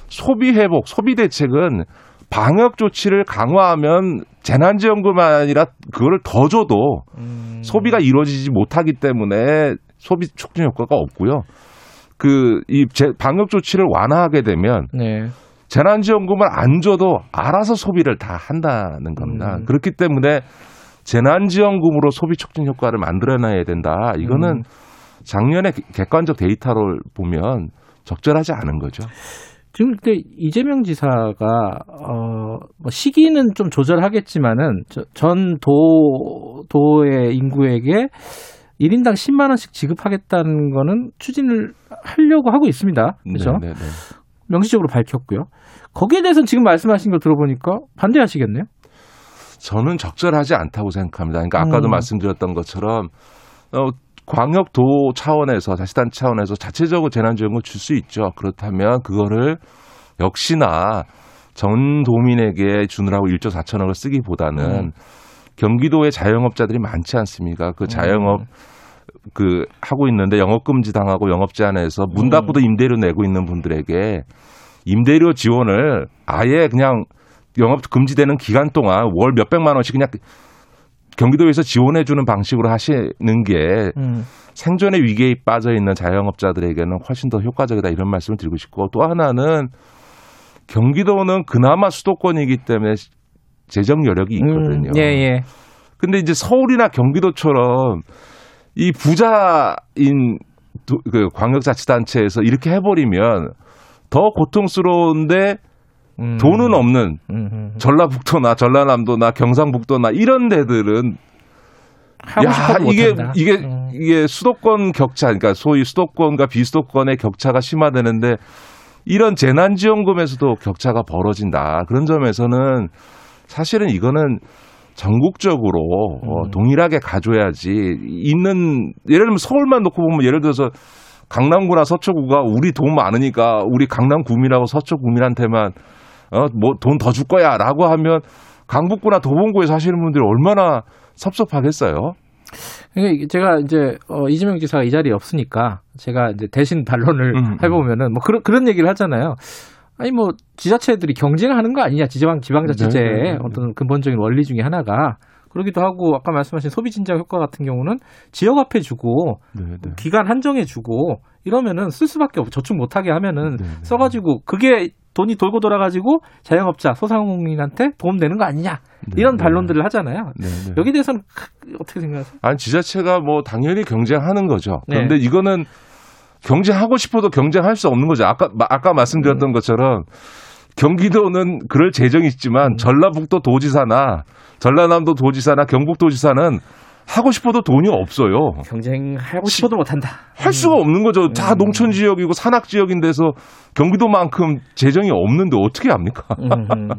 소비 회복, 소비 대책은 방역 조치를 강화하면 재난지원금이 아니라 그거를 더 줘도 음. 소비가 이루어지지 못하기 때문에 소비 촉진 효과가 없고요. 그 이 방역 조치를 완화하게 되면 네. 재난지원금을 안 줘도 알아서 소비를 다 한다는 겁니다. 음. 그렇기 때문에 재난지원금으로 소비 촉진 효과를 만들어내야 된다. 이거는 음. 작년에 객- 객관적 데이터를 보면 적절하지 않은 거죠. 지금 그때 이재명 지사가 어, 뭐 시기는 좀 조절하겠지만은 저- 전 도, 도의 인구에게 1인당 10만 원씩 지급하겠다는 거는 추진을 하려고 하고 있습니다. 그렇죠? 네, 네, 네. 명시적으로 밝혔고요. 거기에 대해서는 지금 말씀하신 거 들어보니까 반대하시겠네요. 저는 적절하지 않다고 생각합니다. 그러니까 아까도 음. 말씀드렸던 것처럼 어, 광역도 차원에서 자치단 차원에서 자체적으로 재난지원금을 줄수 있죠. 그렇다면 그거를 역시나 전 도민에게 주느라고 1조 4천억을 쓰기보다는 음. 경기도에 자영업자들이 많지 않습니까? 그 자영업 음. 그 하고 있는데 영업 금지 당하고 영업 제한해서 문 음. 닫고도 임대료 내고 있는 분들에게 임대료 지원을 아예 그냥 영업 금지되는 기간 동안 월 몇백만 원씩 그냥 경기도에서 지원해 주는 방식으로 하시는 게 음. 생존의 위기에 빠져 있는 자영업자들에게는 훨씬 더 효과적이다 이런 말씀을 드리고 싶고 또 하나는 경기도는 그나마 수도권이기 때문에 재정 여력이 있거든요. 음, 예, 예. 근데 이제 서울이나 경기도처럼 이 부자인 도- 그 광역자치단체에서 이렇게 해버리면 더 고통스러운데 음. 돈은 없는 음, 음. 전라북도나 전라남도나 경상북도나 이런 데들은 싶어도 이게 못한다. 이게 음. 이게 수도권 격차 그러니까 소위 수도권과 비수도권의 격차가 심화되는데 이런 재난지원금에서도 격차가 벌어진다. 그런 점에서는 사실은 이거는 전국적으로 어, 음. 동일하게 가져야지 있는 예를 들면 서울만 놓고 보면 예를 들어서 강남구나 서초구가 우리 돈 많으니까 우리 강남구민하고 서초구민한테만 어 뭐 돈 더 줄 거야 라고 하면 강북구나 도봉구에 사시는 분들이 얼마나 섭섭하겠어요. 그러니까 제가 이제 어, 이재명 지사가 이 자리에 없으니까 제가 이제 대신 반론을 음. 해보면은 뭐 그런 그런 얘기를 하잖아요. 아니 뭐 지자체들이 경쟁하는 거 아니냐 지방 지방자치제의 네, 네, 네. 어떤 근본적인 원리 중에 하나가 그러기도 하고 아까 말씀하신 소비 진작 효과 같은 경우는 지역 앞에 주고 네, 네. 기간 한정해 주고 이러면은 쓸 수밖에 없고 저축 못하게 하면은 네, 네. 써가지고 그게 돈이 돌고 돌아가지고 자영업자 소상공인한테 도움 되는 거 아니냐 이런 네. 반론들을 하잖아요. 네, 네. 여기 대해서는 어떻게 생각하세요? 아니 지자체가 뭐 당연히 경쟁하는 거죠. 네. 그런데 이거는 경쟁하고 싶어도 경쟁할 수 없는 거죠. 아까 마- 아까 음. 말씀드렸던 것처럼 경기도는 그럴 재정이 있지만 음. 전라북도 도지사나 전라남도 도지사나 경북도지사는 하고 싶어도 돈이 없어요. 경쟁하고 싶어도 못한다. 할 수가 없는 거죠. 다 음. 농촌 지역이고 산악 지역인데서 경기도만큼 재정이 없는데 어떻게 합니까? 음, 음.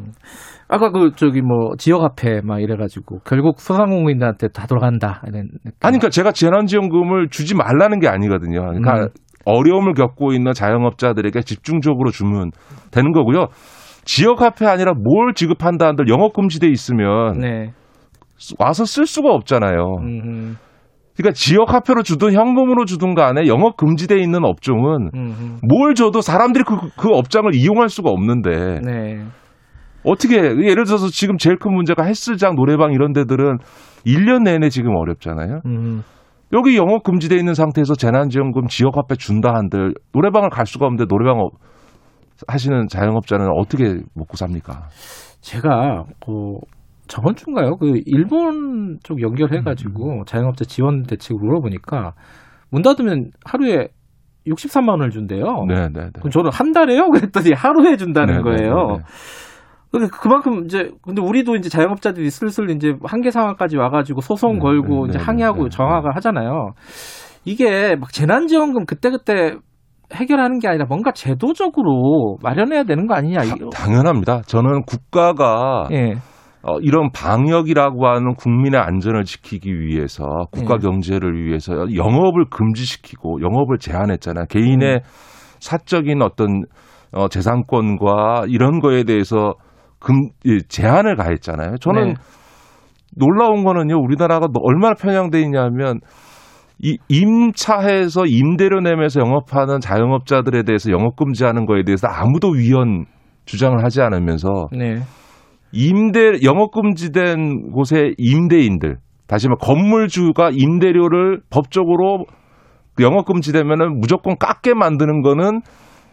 아까 그 저기 뭐 지역 앞에 막 이래가지고 결국 소상공인들한테 다 돌아간다 이런. 아니, 그러니까 제가 재난지원금을 주지 말라는 게 아니거든요. 그러니까 음. 어려움을 겪고 있는 자영업자들에게 집중적으로 주면 되는 거고요. 지역 화폐 아니라 뭘 지급한다 한들 영업 금지돼 있으면 네. 와서 쓸 수가 없잖아요. 음, 음, 그러니까 지역 화폐로 주든 현금으로 주든 간에 영업 금지돼 있는 업종은 음, 뭘 줘도 사람들이 그, 그 업장을 이용할 수가 없는데 음. 네. 어떻게 예를 들어서 지금 제일 큰 문제가 헬스장, 노래방 이런 데들은 1년 내내 지금 어렵잖아요. 음, 여기 영업 금지돼 있는 상태에서 재난지원금 지역 화폐 준다 한들 노래방을 갈 수가 없는데 노래방 업 하시는 자영업자는 어떻게 먹고 삽니까? 제가 그 저번 주인가요? 그 일본 쪽 연결해가지고 자영업자 지원 대책을 물어보니까 문 닫으면 하루에 63만 원을 준대요. 네, 네, 네. 그럼 저는 한 달에요? 그랬더니 하루에 준다는 네, 네, 거예요. 그러니까 그만큼 이제 근데 우리도 이제 자영업자들이 슬슬 이제 한계 상황까지 와가지고 소송 네, 걸고 네, 이제 네, 항의하고 네, 정화가 하잖아요. 이게 막 재난지원금 그때 그때 해결하는 게 아니라 뭔가 제도적으로 마련해야 되는 거 아니냐. 이거. 당연합니다. 저는 국가가 예. 어, 이런 방역이라고 하는 국민의 안전을 지키기 위해서 국가 예. 경제를 위해서 영업을 금지시키고 영업을 제한했잖아요. 개인의 음. 사적인 어떤 어, 재산권과 이런 거에 대해서 금 예, 제한을 가했잖아요. 저는 네. 놀라운 거는요. 우리나라가 뭐 얼마나 편향돼 있냐면 이 임차해서 임대료 내면서 영업하는 자영업자들에 대해서 영업 금지하는 거에 대해서 아무도 위헌 주장을 하지 않으면서 네. 임대 영업 금지된 곳의 임대인들 다시 말해 건물주가 임대료를 법적으로 영업 금지되면은 무조건 깎게 만드는 거는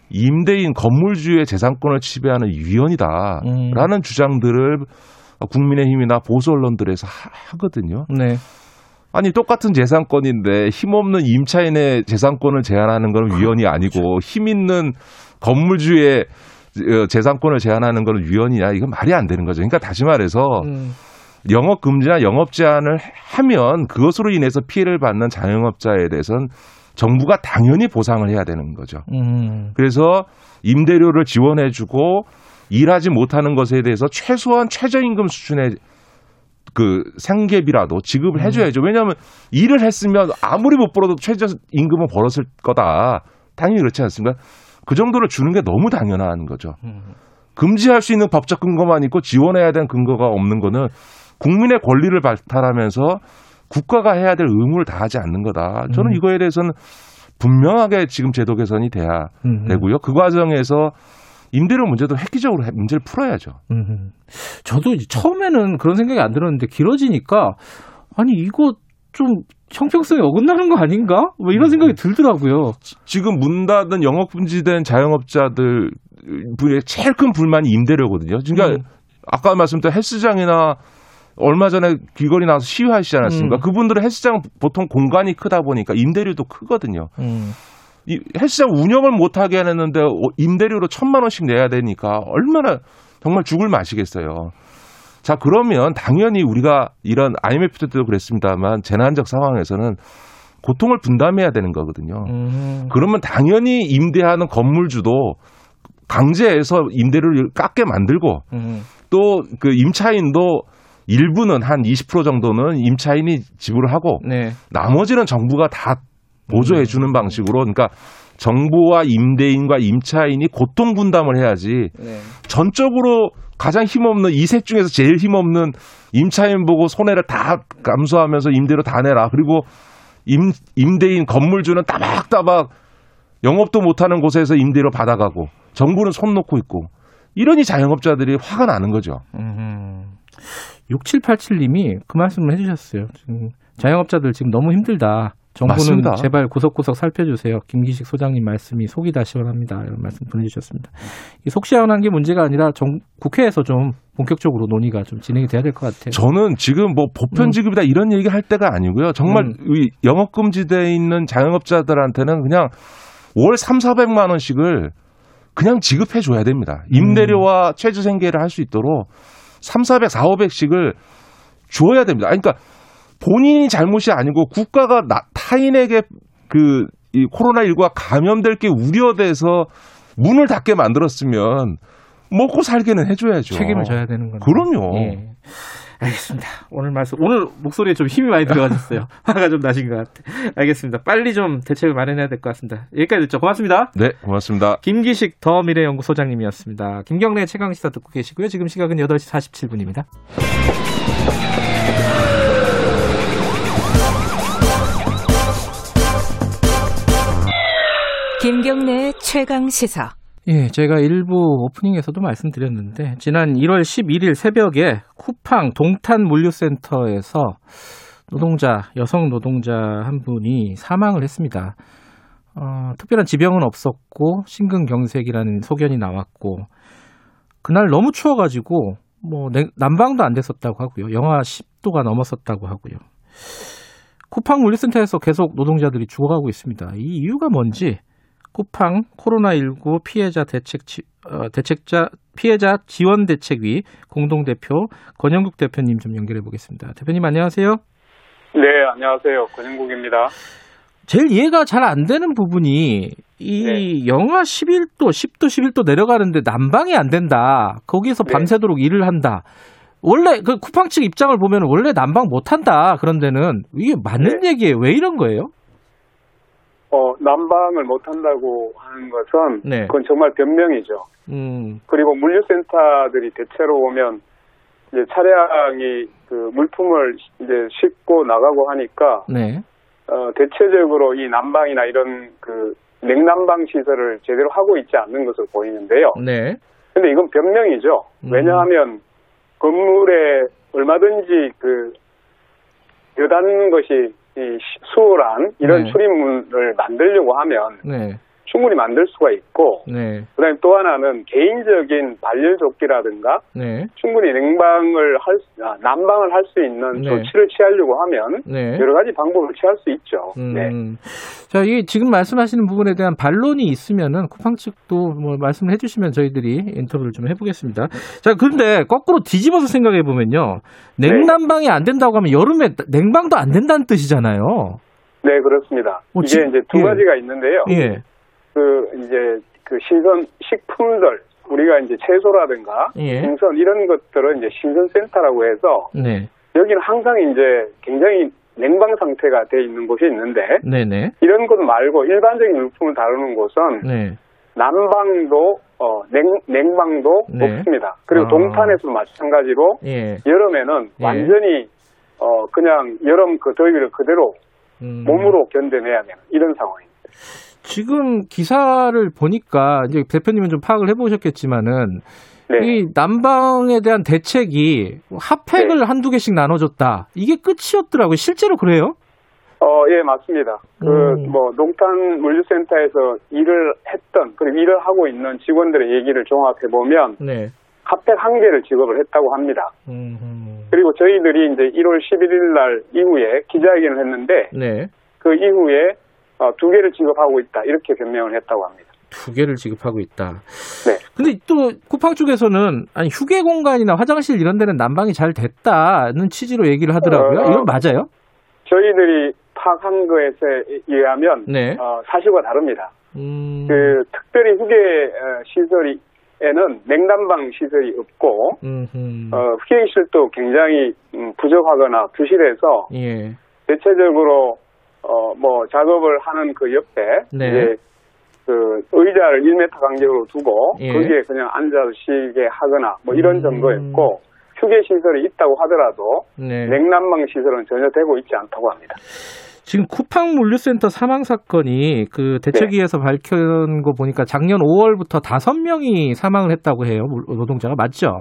임대인 건물주의 재산권을 지배하는 위헌이다라는 음. 주장들을 국민의힘이나 보수 언론들에서 하, 하거든요. 네. 아니 똑같은 재산권인데 힘없는 임차인의 재산권을 제한하는 건 위헌이 아니고 힘 있는 건물주의 어, 재산권을 제한하는 건 위헌이냐 이건 말이 안 되는 거죠. 그러니까 다시 말해서 음. 영업 금지나 영업 제한을 하면 그것으로 인해서 피해를 받는 자영업자에 대해서는 정부가 당연히 보상을 해야 되는 거죠. 음. 그래서 임대료를 지원해주고 일하지 못하는 것에 대해서 최소한 최저임금 수준의 그 생계비라도 지급을 해줘야죠. 왜냐하면 일을 했으면 아무리 못 벌어도 최저임금은 벌었을 거다. 당연히 그렇지 않습니까? 그 정도를 주는 게 너무 당연한 거죠. 금지할 수 있는 법적 근거만 있고 지원해야 되는 근거가 없는 거는 국민의 권리를 발달하면서 국가가 해야 될 의무를 다하지 않는 거다. 저는 음. 이거에 대해서는 분명하게 지금 제도 개선이 돼야 음. 되고요. 그 과정에서 임대료 문제도 획기적으로 해- 문제를 풀어야죠. 음. 저도 처음에는 그런 생각이 안 들었는데 길어지니까 아니 이거 좀 형평성에 어긋나는 거 아닌가? 뭐 이런 생각이 들더라고요. 지금 문 닫은 영업 금지된 자영업자들 분의 제일 큰 불만이 임대료거든요. 그러니까 음. 아까 말씀드린 헬스장이나 얼마 전에 길거리 나와서 시위하시지 않았습니까? 음. 그분들은 헬스장 보통 공간이 크다 보니까 임대료도 크거든요. 음. 이 헬스장 운영을 못하게 하는데 어, 임대료로 천만 원씩 내야 되니까 얼마나 정말 죽을 맛이겠어요. 자 그러면 당연히 우리가 이런 IMF 때도 그랬습니다만 재난적 상황에서는 고통을 분담해야 되는 거거든요. 음. 그러면 당연히 임대하는 건물주도 강제해서 임대료를 깎게 만들고 음. 또그 임차인도 일부는 한 20% 정도는 임차인이 지불을 하고 네. 나머지는 정부가 다 보조해 주는 방식으로 그러니까 정부와 임대인과 임차인이 고통 분담을 해야지 네. 전적으로 가장 힘없는 이셋 중에서 제일 힘없는 임차인 보고 손해를 다 감수하면서 임대료 다 내라. 그리고 임, 임대인 건물주는 따박따박 영업도 못하는 곳에서 임대료 받아가고 정부는 손 놓고 있고 이러니 자영업자들이 화가 나는 거죠. 음. 6787님이 그 말씀을 해주셨어요. 지금 자영업자들 지금 너무 힘들다. 정부는 맞습니다. 제발 구석구석 살펴주세요. 김기식 소장님 말씀이 속이 다 시원합니다. 이런 말씀 보내주셨습니다. 이속 시원한 게 문제가 아니라 정, 국회에서 좀 본격적으로 논의가 좀 진행이 돼야 될 것 같아요. 저는 지금 뭐 보편 지급이다 이런 얘기 할 때가 아니고요. 정말 음. 이 영업 금지돼 있는 자영업자들한테는 그냥 월 3, 400만 원씩을 그냥 지급해 줘야 됩니다. 임대료와 최저 생계를 할 수 있도록 3, 400, 4, 500씩을 줘야 됩니다. 아니, 그러니까 본인이 잘못이 아니고 국가가 나- 타인에게 그 이 코로나19가 감염될 게 우려돼서 문을 닫게 만들었으면 먹고 살게는 해줘야죠. 책임을 져야 되는 거죠. 그럼요. 예. 알겠습니다. 오늘 말씀, 오늘 목소리에 좀 힘이 많이 들어가셨어요. 화가 좀 나신 것 같아요. 알겠습니다. 빨리 좀 대책을 마련해야 될 것 같습니다. 여기까지 듣죠. 고맙습니다. 네, 고맙습니다. 김기식 더 미래연구소장님이었습니다. 김경래 최강시사 듣고 계시고요. 지금 시각은 8시 47분입니다. 김경래 최강 시사. 예, 제가 일부 오프닝에서도 말씀드렸는데 지난 1월 11일 새벽에 쿠팡 동탄 물류센터에서 노동자 여성 노동자 한 분이 사망을 했습니다. 어, 특별한 지병은 없었고 심근경색이라는 소견이 나왔고 그날 너무 추워가지고 뭐 냉- 난방도 안 됐었다고 하고요. 영하 10도가 넘었었다고 하고요. 쿠팡 물류센터에서 계속 노동자들이 죽어가고 있습니다. 이 이유가 뭔지 쿠팡 코로나19 피해자 대책 지- 어, 대책자 피해자 지원 대책위 공동 대표 권영국 대표님 좀 연결해 보겠습니다. 대표님 안녕하세요. 네, 안녕하세요. 권영국입니다. 제일 이해가 잘 안 되는 부분이 이 영하 11도, 10도, 11도 내려가는데 난방이 안 된다. 거기서 밤새도록 일을 한다. 원래 그 쿠팡 측 입장을 보면 원래 난방 못 한다. 그런 데는 이게 맞는 얘기예요. 왜 이런 거예요? 어, 난방을 못 한다고 하는 것은 네. 그건 정말 변명이죠. 음, 그리고 물류센터들이 대체로 오면 이제 차량이 그 물품을 이제 싣고 나가고 하니까 네. 어, 대체적으로 이 난방이나 이런 그 냉난방 시설을 제대로 하고 있지 않는 것으로 보이는데요. 네. 근데 이건 변명이죠. 음. 왜냐하면 건물에 얼마든지 그 여단 것이 이 시- 수월한 이런 네. 출입문을 만들려고 하면 네. 충분히 만들 수가 있고 네. 그다음에 또 하나는 개인적인 발열조끼라든가 네. 충분히 냉방을 할 수- 아, 난방을 할 수 있는 네. 조치를 취하려고 하면 네. 여러 가지 방법을 취할 수 있죠. 네. 음. 자, 이게 지금 말씀하시는 부분에 대한 반론이 있으면은 쿠팡 측도 뭐 말씀을 해주시면 저희들이 인터뷰를 좀 해보겠습니다. 자, 그런데 거꾸로 뒤집어서 생각해 보면요, 냉난방이 안 된다고 하면 여름에 냉방도 안 된다는 뜻이잖아요. 네, 그렇습니다. 어, 이게 지금- 이제 두 예. 가지가 있는데요. 예, 그 이제 그 신선 식품들 우리가 이제 채소라든가 예. 생선 이런 것들은 이제 신선센터라고 해서 네, 여기는 항상 이제 굉장히 냉방 상태가 돼 있는 곳이 있는데 네, 네, 이런 것 말고 일반적인 물품을 다루는 곳은 네. 난방도 어, 냉, 냉방도 네. 없습니다. 그리고 아. 동탄에서도 마찬가지로 예. 여름에는 예. 완전히 어, 그냥 여름 그 더위를 그대로 음. 몸으로 견뎌내야 되는 이런 상황입니다. 지금 기사를 보니까 이제 대표님은 좀 파악을 해보셨겠지만은 네. 이 난방에 대한 대책이 핫팩을 네. 한두 개씩 나눠줬다. 이게 끝이었더라고요. 실제로 그래요? 어, 예, 맞습니다. 그, 음. 뭐, 농탄 물류센터에서 일을 했던, 그리고 일을 하고 있는 직원들의 얘기를 종합해보면, 네. 핫팩 한 개를 지급을 했다고 합니다. 음, 그리고 저희들이 이제 1월 11일 날 이후에 기자회견을 했는데, 네. 그 이후에 어, 두 개를 지급하고 있다. 이렇게 변명을 했다고 합니다. 두 개를 지급하고 있다. 네. 근데 또 쿠팡 쪽에서는 아니 휴게 공간이나 화장실 이런 데는 난방이 잘 됐다는 취지로 얘기를 하더라고요. 어, 이건 맞아요? 저희들이 파악한 것에 의하면, 네. 어, 사실과 다릅니다. 음, 그, 특별히 휴게 어, 시설에는 냉난방 시설이 없고, 음, 어, 휴게실도 굉장히 음, 부족하거나 부실해서 예. 대체적으로 어, 뭐 작업을 하는 그 옆에 네. 이제 그 의자를 1m 간격으로 두고 예. 거기에 그냥 앉아서 쉬게 하거나 뭐 이런 음. 정도였고 휴게 시설이 있다고 하더라도 네. 냉난방 시설은 전혀 되고 있지 않다고 합니다. 지금 쿠팡 물류센터 사망 사건이 그 대책위에서 밝힌 거 보니까 작년 5월부터 다섯 명이 사망을 했다고 해요. 물- 노동자가 맞죠?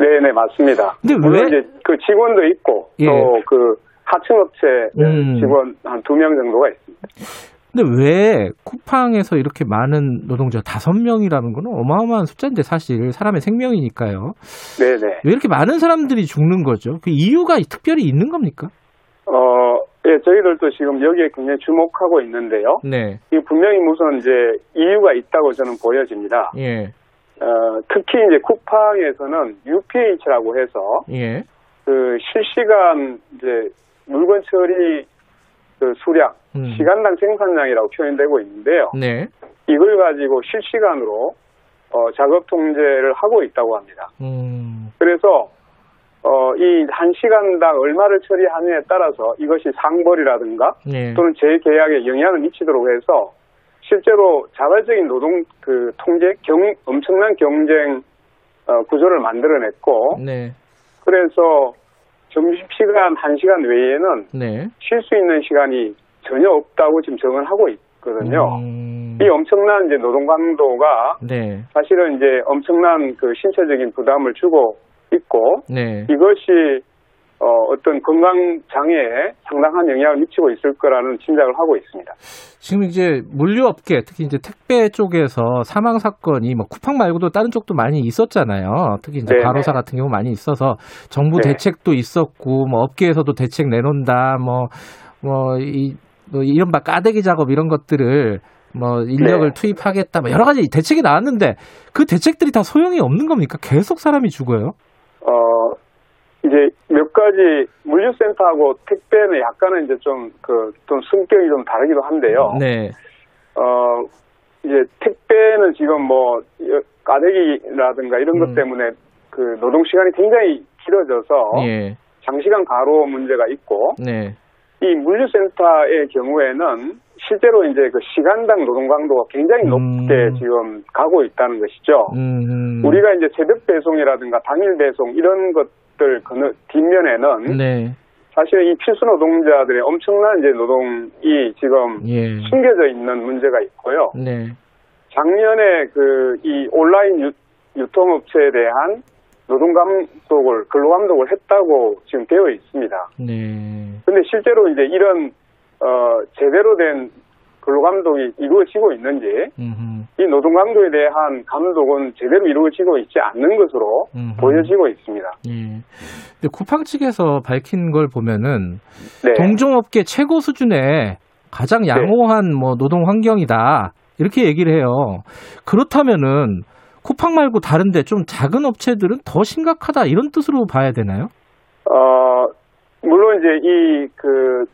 네 네 맞습니다. 근데 왜- 이제 그 직원도 있고 예. 또그 하청 업체 음. 직원 한 두 명 정도가 있습니다. 근데 왜 쿠팡에서 이렇게 많은 노동자 다섯 명이라는 거는 어마어마한 숫자인데 사실 사람의 생명이니까요. 네네. 왜 이렇게 많은 사람들이 죽는 거죠? 그 이유가 특별히 있는 겁니까? 어, 예, 저희들도 지금 여기에 굉장히 주목하고 있는데요. 네. 이 분명히 무슨 이제 이유가 있다고 저는 보여집니다. 예. 어, 특히 이제 쿠팡에서는 UPH라고 해서 예. 그 실시간 이제 물건 처리 그 수량, 음. 시간당 생산량이라고 표현되고 있는데요. 네. 이걸 가지고 실시간으로 어, 작업 통제를 하고 있다고 합니다. 음. 그래서 어, 이 한 시간당 얼마를 처리하느냐에 따라서 이것이 상벌이라든가 네. 또는 재계약에 영향을 미치도록 해서 실제로 자발적인 노동 그 통제 경 엄청난 경쟁 어, 구조를 만들어냈고 네. 그래서 점심시간 한시간 외에는 네. 쉴 수 있는 시간이 전혀 없다고 지금 정언하고 있거든요. 음. 이 엄청난 이제 노동 강도가 네. 사실은 이제 엄청난 그 신체적인 부담을 주고 있고 네. 이것이 어, 어떤 건강 장애에 상당한 영향을 미치고 있을 거라는 짐작을 하고 있습니다. 지금 이제 물류업계 특히 이제 택배 쪽에서 사망 사건이 뭐 쿠팡 말고도 다른 쪽도 많이 있었잖아요. 특히 이제 네네. 과로사 같은 경우 많이 있어서 정부 네. 대책도 있었고 뭐 업계에서도 대책 내놓는다 뭐 뭐이 뭐 이른바 까대기 작업 이런 것들을 뭐 인력을 네. 투입하겠다 뭐 여러 가지 대책이 나왔는데 그 대책들이 다 소용이 없는 겁니까? 계속 사람이 죽어요. 어, 이제 몇 가지 물류센터하고 택배는 약간은 이제 좀 그 좀 성격이 좀 다르기도 한데요. 네. 어, 이제 택배는 지금 뭐 여- 까대기라든가 이런 음. 것 때문에 그 노동 시간이 굉장히 길어져서 예. 장시간 가로 문제가 있고 네. 이 물류센터의 경우에는 실제로 이제 그 시간당 노동 강도가 굉장히 높게 음. 지금 가고 있다는 것이죠. 음. 우리가 이제 새벽 배송이라든가 당일 배송 이런 것 들 그 뒷면에는 네. 사실 이 필수 노동자들의 엄청난 이제 노동이 지금 예. 숨겨져 있는 문제가 있고요. 네. 작년에 그 이 온라인 유, 유통업체에 대한 노동 감독을 근로 감독을 했다고 지금 되어 있습니다. 네. 근데 실제로 이제 이런 어 제대로 된그 근로 감독이 이루어지고 있는지 음흠. 이 노동 강도에 대한 감독은 제대로 이루어지고 있지 않는 것으로 음흠. 보여지고 있습니다. 예. 근데 쿠팡 측에서 밝힌 걸 보면은 네. 동종업계 최고 수준의 가장 양호한 뭐 노동 환경이다 이렇게 얘기를 해요. 그렇다면은 쿠팡 말고 다른데 좀 작은 업체들은 더 심각하다 이런 뜻으로 봐야 되나요? 어, 물론 이제 이그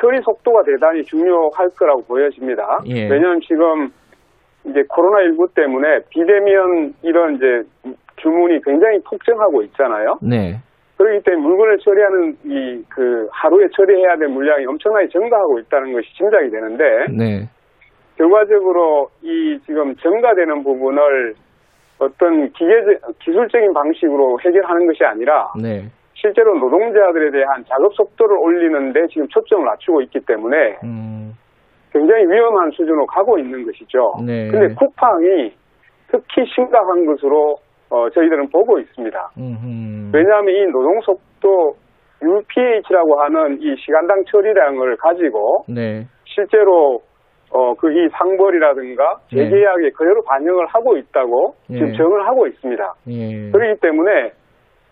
처리 속도가 대단히 중요할 거라고 보여집니다. 예. 왜냐하면 지금 이제 코로나19 때문에 비대면 이런 이제 주문이 굉장히 폭증하고 있잖아요. 네. 그렇기 때문에 물건을 처리하는 이 그 하루에 처리해야 될 물량이 엄청나게 증가하고 있다는 것이 짐작이 되는데 네. 결과적으로 이 지금 증가되는 부분을 어떤 기계 기술적인 방식으로 해결하는 것이 아니라 네. 실제로 노동자들에 대한 작업 속도를 올리는데 지금 초점을 맞추고 있기 때문에 음. 굉장히 위험한 수준으로 가고 있는 것이죠. 네. 근데 쿠팡이 특히 심각한 것으로 어, 저희들은 보고 있습니다. 음흠. 왜냐하면 이 노동 속도 UPH라고 하는 이 시간당 처리량을 가지고 네. 실제로 어, 그 이 상벌이라든가 네. 재계약의 그대로 반영을 하고 있다고 지금 예. 정을 하고 있습니다. 예. 그렇기 때문에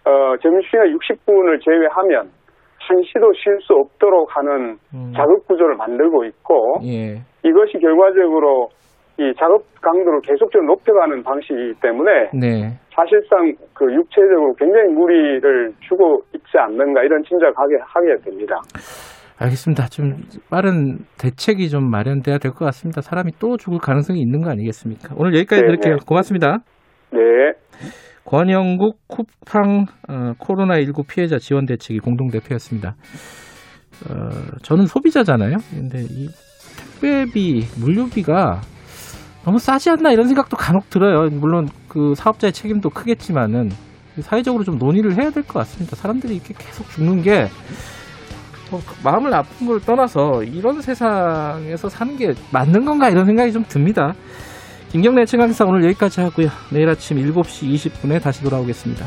어, 점심시간 60분을 제외하면 한시도 쉴 수 없도록 하는 음. 작업 구조를 만들고 있고 예. 이것이 결과적으로 이 작업 강도를 계속적으로 높여가는 방식이기 때문에 네. 사실상 그 육체적으로 굉장히 무리를 주고 있지 않는가 이런 짐작을 하게, 하게 됩니다. 알겠습니다. 좀 빠른 대책이 좀 마련돼야 될 것 같습니다. 사람이 또 죽을 가능성이 있는 거 아니겠습니까? 오늘 여기까지 네, 드릴게요. 네. 고맙습니다. 네. 권영국 쿠팡 어, 코로나19 피해자 지원 대책이 공동 대표였습니다. 어, 저는 소비자잖아요. 근데 이 택배비, 물류비가 너무 싸지 않나 이런 생각도 간혹 들어요. 물론 그 사업자의 책임도 크겠지만은 사회적으로 좀 논의를 해야 될 것 같습니다. 사람들이 이렇게 계속 죽는 게 어, 마음을 아픈 걸 떠나서 이런 세상에서 사는 게 맞는 건가 이런 생각이 좀 듭니다. 김경래 최강사 오늘 여기까지 하고요. 내일 아침 7시 20분에 다시 돌아오겠습니다.